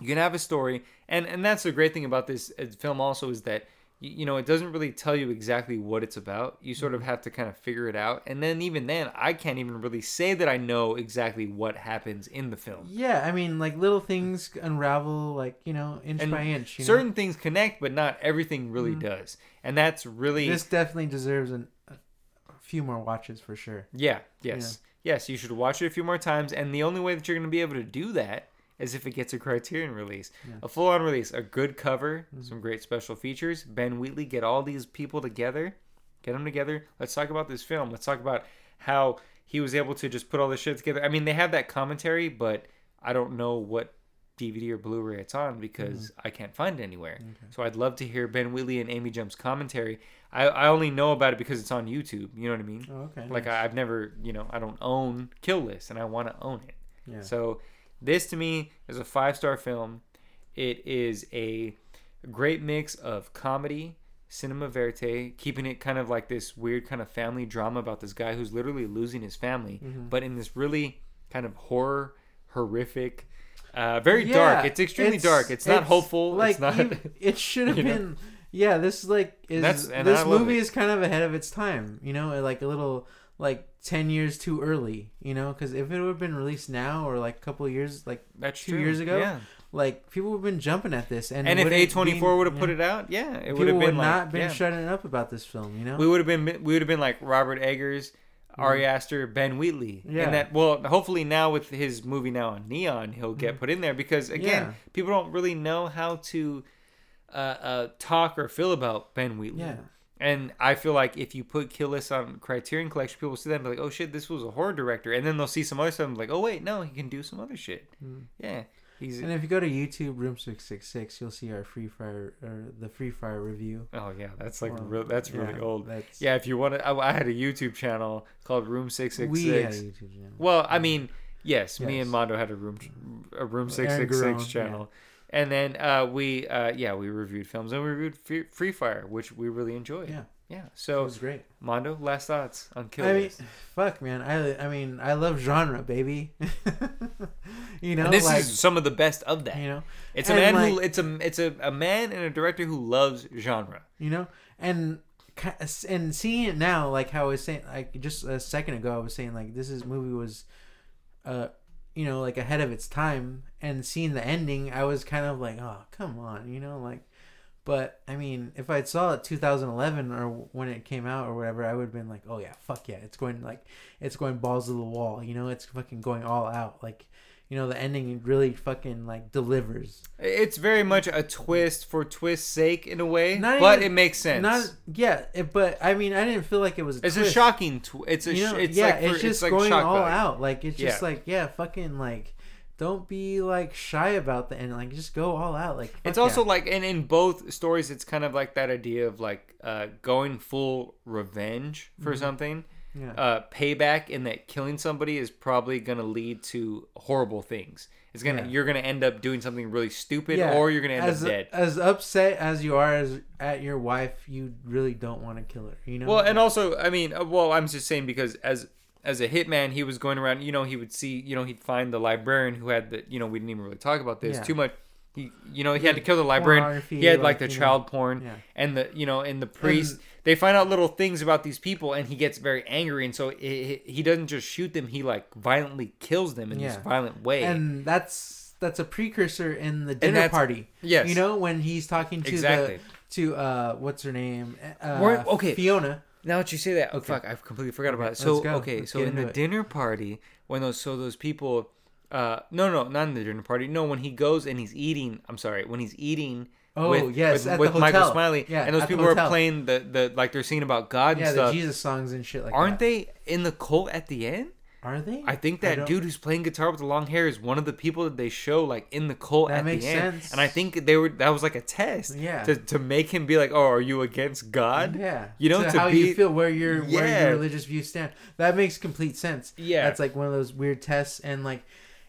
You can have a story, and and that's the great thing about this uh, film also is that you know it doesn't really tell you exactly what it's about. You sort of have to kind of figure it out, and then even then, I can't even really say that I know exactly what happens in the film. Yeah, I mean, like little things unravel, like you know, inch And by inch. You Certain things connect, but not everything really does, and that's really this definitely deserves an, a few more watches for sure. Yeah, yes. Yes, you should watch it a few more times. And the only way that you're going to be able to do that is if it gets a Criterion release. A full on release, a good cover, mm-hmm. some great special features. Ben Wheatley, get all these people together, get them together. Let's talk about this film. Let's talk about how he was able to just put all this shit together. I mean, they have that commentary, but I don't know what DVD or Blu ray it's on because mm-hmm. I can't find it anywhere. So I'd love to hear Ben Wheatley and Amy Jump's commentary. I, I only know about it because it's on YouTube. You know what I mean? Oh, okay. Like I, I've never, you know, I don't own Kill List, and I want to own it. Yeah. So this to me is a five star film. It is a great mix of comedy, cinema verite, keeping it kind of like this weird kind of family drama about this guy who's literally losing his family, Mm-hmm. but in this really kind of horror, horrific, uh, very Yeah, dark. It's extremely dark. It's, not hopeful. Like it's not. you- it should have *laughs* you know? been. Yeah, this is like is That's- and this movie it. is kind of ahead of its time. You know, like a little like ten years too early. You know, because if it would have been released now or like a couple of years, like That's two true. years ago, Yeah. like people would have been jumping at this, and And if A twenty four would have put it out, yeah, it would have would been like, not been yeah. shutting up about this film. You know, we would have been we would have been like Robert Eggers, Ari Aster, Ben Wheatley. Yeah. And that well, hopefully now with his movie now on Neon, he'll get put in there because again. Yeah. people don't really know how to uh, uh, talk or feel about Ben Wheatley. Yeah. And I feel like if you put Kill List on Criterion Collection, people will see that and be like, "Oh shit, this was a horror director," and then they'll see some other stuff and be like, "Oh wait, no, he can do some other shit." Yeah, he's. Mm. And if you go to YouTube Room Six Six Six, you'll see our Free Fire or the Free Fire review. Oh yeah, that's like Well, real, that's really yeah, old. that's- yeah, if you want to, I, I had a YouTube channel called Room Six Six We had a YouTube channel. Well, I mean, yes, me and Mondo had a room a Room Six Six Six channel, and then uh, we uh, yeah we reviewed films and we reviewed Free, Fire, which we really enjoyed. Yeah, yeah. it So was great. Mondo, last thoughts on Kill I mean, List. fuck, man. I I mean, I love genre, baby. *laughs* you know, and this like is some of the best of that. you know, It's a and, man who it's a it's a, a man and a director who loves genre. you know, and and seeing it now, like how I was saying, like just a second ago, I was saying like this is movie was, uh, you know, like ahead of its time, and seeing the ending, I was kind of like, oh, come on, you know, like. But I mean, if I saw it 2011 or when it came out or whatever, I would have been like, "Oh yeah, fuck yeah, it's going like, it's going balls to the wall." You know, it's fucking going all out. Like, you know, the ending really fucking like delivers. It's very much a twist for twist's sake in a way, Not but even- it makes sense. Not yeah, it, but I mean, I didn't feel like it was. A it's a shocking. Tw- it's a. You know, it's yeah, like for, it's just like going all value. out. Like it's just Yeah. like yeah, fucking like, don't be like shy about the end. Like just go all out. Like It's also yeah. like, and in both stories, it's kind of like that idea of like uh, going full revenge for Mm-hmm. something. Yeah. Uh, payback in that killing somebody is probably gonna lead to horrible things. It's gonna Yeah. you're gonna end up doing something really stupid, Yeah, or you're gonna end as, up dead. As upset as you are as at your wife, you really don't want to kill her. You know. Well, and also, I mean, uh, well, I'm just saying because as as a hitman, he was going around. You know, he would see. You know, he'd find the librarian who had the. You know, we didn't even really talk about this too much. He, you know, he had to kill the librarian. He had like like, the you know. child porn Yeah. and the you know and the priest. And- they find out little things about these people, and he gets very angry. And so he he doesn't just shoot them; he like violently kills them in this violent way. and that's that's a precursor in the dinner party. yes. You know when he's talking to Exactly. the to uh what's her name uh, We're- okay. Fiona. Now that you say that, oh Okay. fuck, I completely forgot about it. So okay, so in the it. dinner party, when those so those people Uh, no, no, not in the dinner party. No, when he goes and he's eating. I'm sorry, when he's eating. Oh, with, yes, with, with Michael. Smiley, Yeah, and those people are playing the, the like they're singing about God Yeah, and the. Jesus songs and shit like that. Aren't that. they in the cult at the end? Are they? I think that don't- dude who's playing guitar with the long hair is one of the people that they show like in the cult That at makes the end. sense. And I think they were that was like a test. Yeah. To, to make him be like, oh, are you against God? Yeah. You know, to, to how be- you feel, where your where your religious views stand. That makes complete sense. Yeah. That's like one of those weird tests, and like,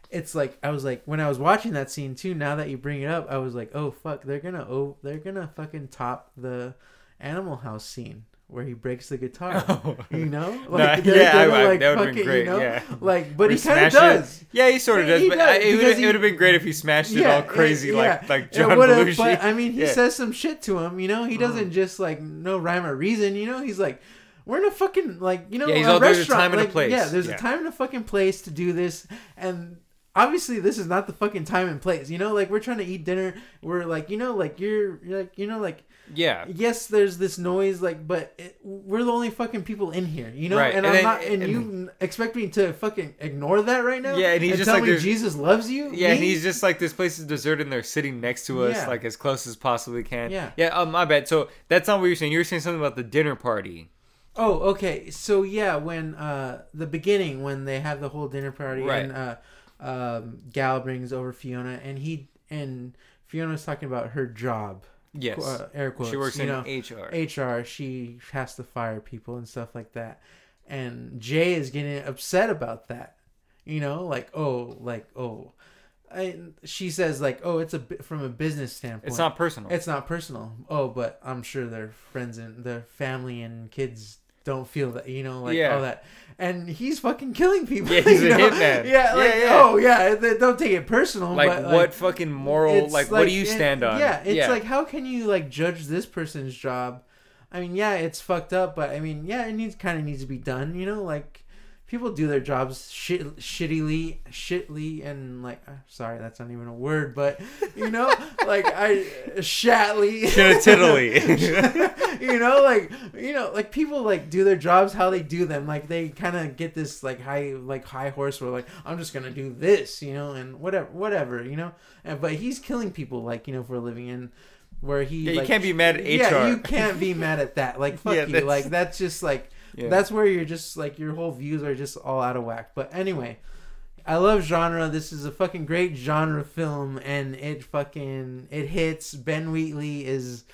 it's like I was like when I was watching that scene too. Now that you bring it up, I was like, oh fuck, they're gonna oh they're gonna fucking top the Animal House scene where he breaks the guitar. *laughs* Oh. You know, *laughs* Nah, they're yeah, gonna, I- that would've been great, You know? yeah. Like, but he kind of smash it. does. Yeah, he sort of does, he but does, I, it would it would have been great if he smashed it all it- crazy yeah. like like It John Belushi. But I mean, he Yeah. Says some shit to him. You know, he uh-huh. doesn't just like no rhyme or reason. You know, he's like, we're in a fucking like you know Yeah, a all, "There's a restaurant. time and a like, place." Yeah, there's Yeah. a time and a fucking place to do this, and obviously this is not the fucking time and place. You know, like we're trying to eat dinner. We're like, you know, like you're, you're like you know like yeah. yes, there's this noise, like, but it, we're the only fucking people in here, you know. Right, And, and I'm then- not, and, and- you expect me to fucking ignore that right now? Yeah, and he's just tell like, me Jesus loves you. Yeah, and he's just like this place is deserted and they're sitting next to us Yeah. like as close as possibly can. Yeah. Yeah, um, my bad. So that's not what you're saying. You were saying something about the dinner party. Oh, okay. So yeah, when uh the beginning when they have the whole dinner party Right. and uh um Gal brings over Fiona and he and Fiona's talking about her job. Yes. Uh, air quotes. she works you in know, HR. HR, she has to fire people and stuff like that. And Jay is getting upset about that. You know, like oh, like oh. I, she says like oh it's a from a business standpoint it's not personal. it's not personal. Oh, but I'm sure their friends and their family and kids don't feel that, you know, like Yeah. all that. And he's fucking killing people. Yeah, *laughs* he's a know? hitman. Yeah, like Yeah, yeah. oh yeah, don't take it personal. like but, what fucking moral? it's Like, what do you it- stand on? Yeah, it's like how can you like judge this person's job? I mean, yeah, it's fucked up, but I mean, yeah, it needs kind of needs to be done. You know, like people do their jobs shit, shittily, shitly, and like, uh, sorry, that's not even a word, but you know, *laughs* like I shatly, Tittily. *laughs* you know, like you know, like people like do their jobs how they do them. Like they kind of get this like high, like high horse where like I'm just gonna do this, you know, and whatever, whatever, you know. And but he's killing people like you know for a living and. Where he, Yeah, you like, can't be mad at HR. Yeah, HR. you can't be mad at that. Like, *laughs* fuck Yeah, you. Like, that's just like, Yeah. that's where you're just like your whole views are just all out of whack. But anyway, I love genre. This is a fucking great genre film, and it fucking it hits. Ben Wheatley is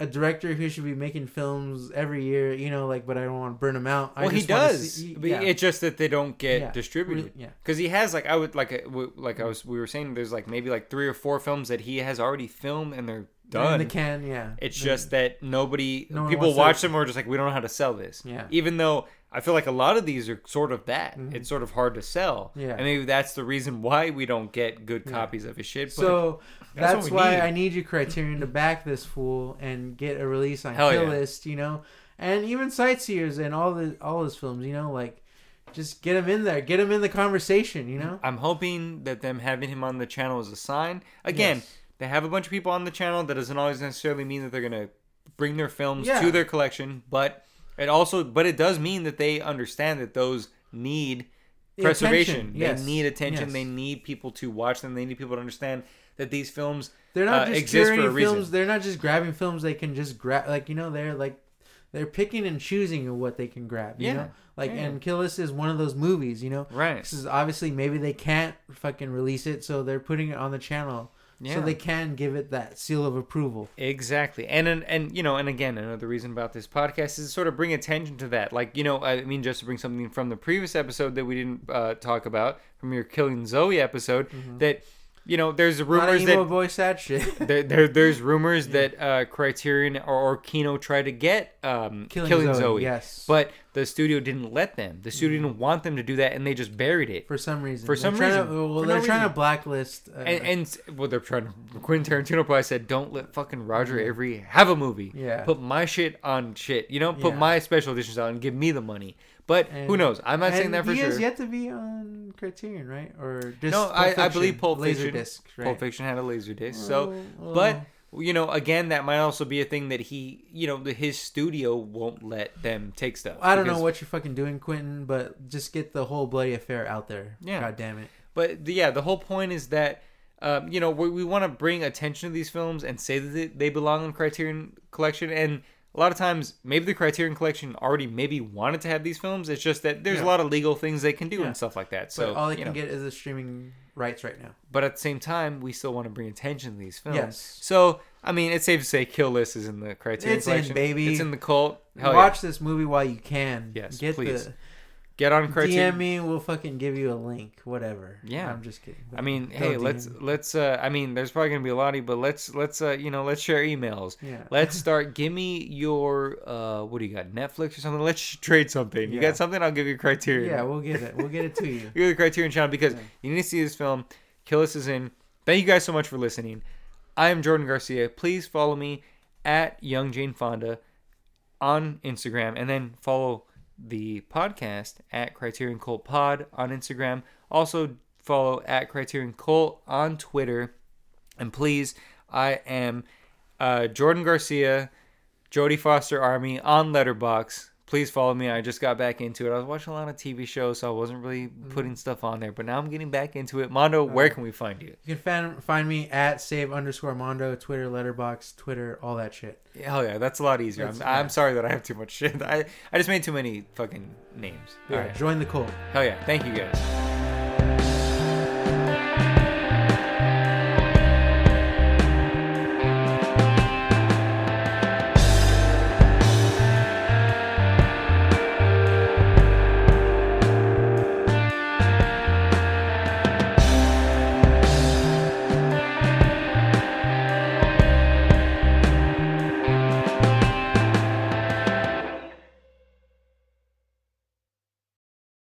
a director who should be making films every year, you know, like. But I don't want to burn him out. Well, he does. see- but yeah. It's just that they don't get Yeah. distributed. Yeah. Because he has like I would like a, w- like I was we were saying there's like maybe like three or four films that he has already filmed and They're done. in the can, yeah. It's They're- just that nobody No people watch them or just like we don't know how to sell this. Yeah. Even though I feel like a lot of these are sort of that. Mhm. It's sort of hard to sell. Yeah. And maybe that's the reason why we don't get good Yeah. copies of his shit. But So that's that's, why need. I need you, Criterion, to back this fool and get a release on Hell Kill yeah. List, you know, and even Sightseers and all the all his films, you know, like just get him in there, get him in the conversation, you know. I'm hoping that them having him on the channel is a sign. Again, Yes. They have a bunch of people on the channel. That doesn't always necessarily mean that they're gonna bring their films Yeah. to their collection, but it also, but it does mean that they understand that those need The preservation. attention, They yes, need attention. yes. They need people to watch them. They need people to understand that these films. They're not uh, just exist for a curating reason. films. They're not just grabbing films they can just grab. Like you know, they're like they're picking and choosing what they can grab. You Yeah, know, like yeah. and Kill List is one of those movies. You know, Right. this is obviously maybe they can't fucking release it, so they're putting it on the channel, Yeah. so they can give it that seal of approval. Exactly, and and, and you know, and again, another reason about this podcast is to sort of bring attention to that. Like, you know, I mean, just to bring something from the previous episode that we didn't uh, talk about from your Killing Zoe episode, that you know, there's. Rumors that boy sad shit. *laughs* there, there there's rumors that uh, Criterion or, or Kino tried to get um, Killing, Killing Zoe, Zoe, yes. but the studio didn't let them. The studio didn't want them to do that, and they just buried it. for some reason. For They're some trying reason. To, well, For they're no trying reason. to blacklist. Uh, And, and well, they're trying to. Quentin Tarantino probably said, "Don't let fucking Roger Avary have a movie. Yeah. put my shit on shit. You know, put Yeah. my special editions on. give me the money." But who knows? I'm not saying that for sure. he sure. has yet to be on Criterion, right? Or just no, I, I believe Pulp Fiction. Laserdisc, right? Pulp Fiction had a laser disc. So, Oh, but you know, again, that might also be a thing that he, you know, his studio won't let them take stuff. I don't know what you're fucking doing, Quentin, but just get the whole bloody affair out there. Yeah. God damn it. But the, yeah, the whole point is that um, you know we, we want to bring attention to these films and say that they, they belong in Criterion Collection. And a lot of times, maybe the Criterion Collection already maybe wanted to have these films. It's just that there's Yeah. a lot of legal things they can do Yeah. and stuff like that. So So all they can know. get is the streaming rights right now. but at the same time, we still want to bring attention to these films. Yes. So I mean, it's safe to say Kill List is in the Criterion It's in, Collection. baby. It's in the cult. Hell yeah. Watch this movie while you can. Yes, Get please. the Get on Criterion. DM me. We'll fucking give you a link. Whatever. Yeah. I'm just kidding. I mean, hey, DM let's me. let's. Uh, I mean, there's probably gonna be a lot of you, but let's let's uh, you know, let's share emails. Yeah. *laughs* Let's start. Give me your uh, what do you got? Netflix or something? Let's trade something. You Yeah. got something? I'll give you Criterion. Yeah, we'll get it. We'll get it to you. *laughs* You're the Criterion channel because Yeah. you need to see this film. Kill List is in. Thank you guys so much for listening. I am Jordan Garcia. Please follow me at Young Jane Fonda on Instagram, and then follow the podcast at Criterion Cult Pod on Instagram. Also follow at Criterion Cult on Twitter, and please, I am uh, Jordan Garcia, Jody Foster Army on Letterboxd. Please follow me. I just got back into it. I was watching a lot of TV shows, so I wasn't really mm-hmm. putting stuff on there. But now I'm getting back into it. Mondo, where can we find you? You can find, find me at save underscore mondo, Twitter, Letterboxd, Twitter, all that shit. Hell yeah, that's a lot easier. I'm, yeah. I'm sorry that I have too much shit. I, I just made too many fucking names. Yeah, All right. join the cult. Hell yeah. Thank you guys.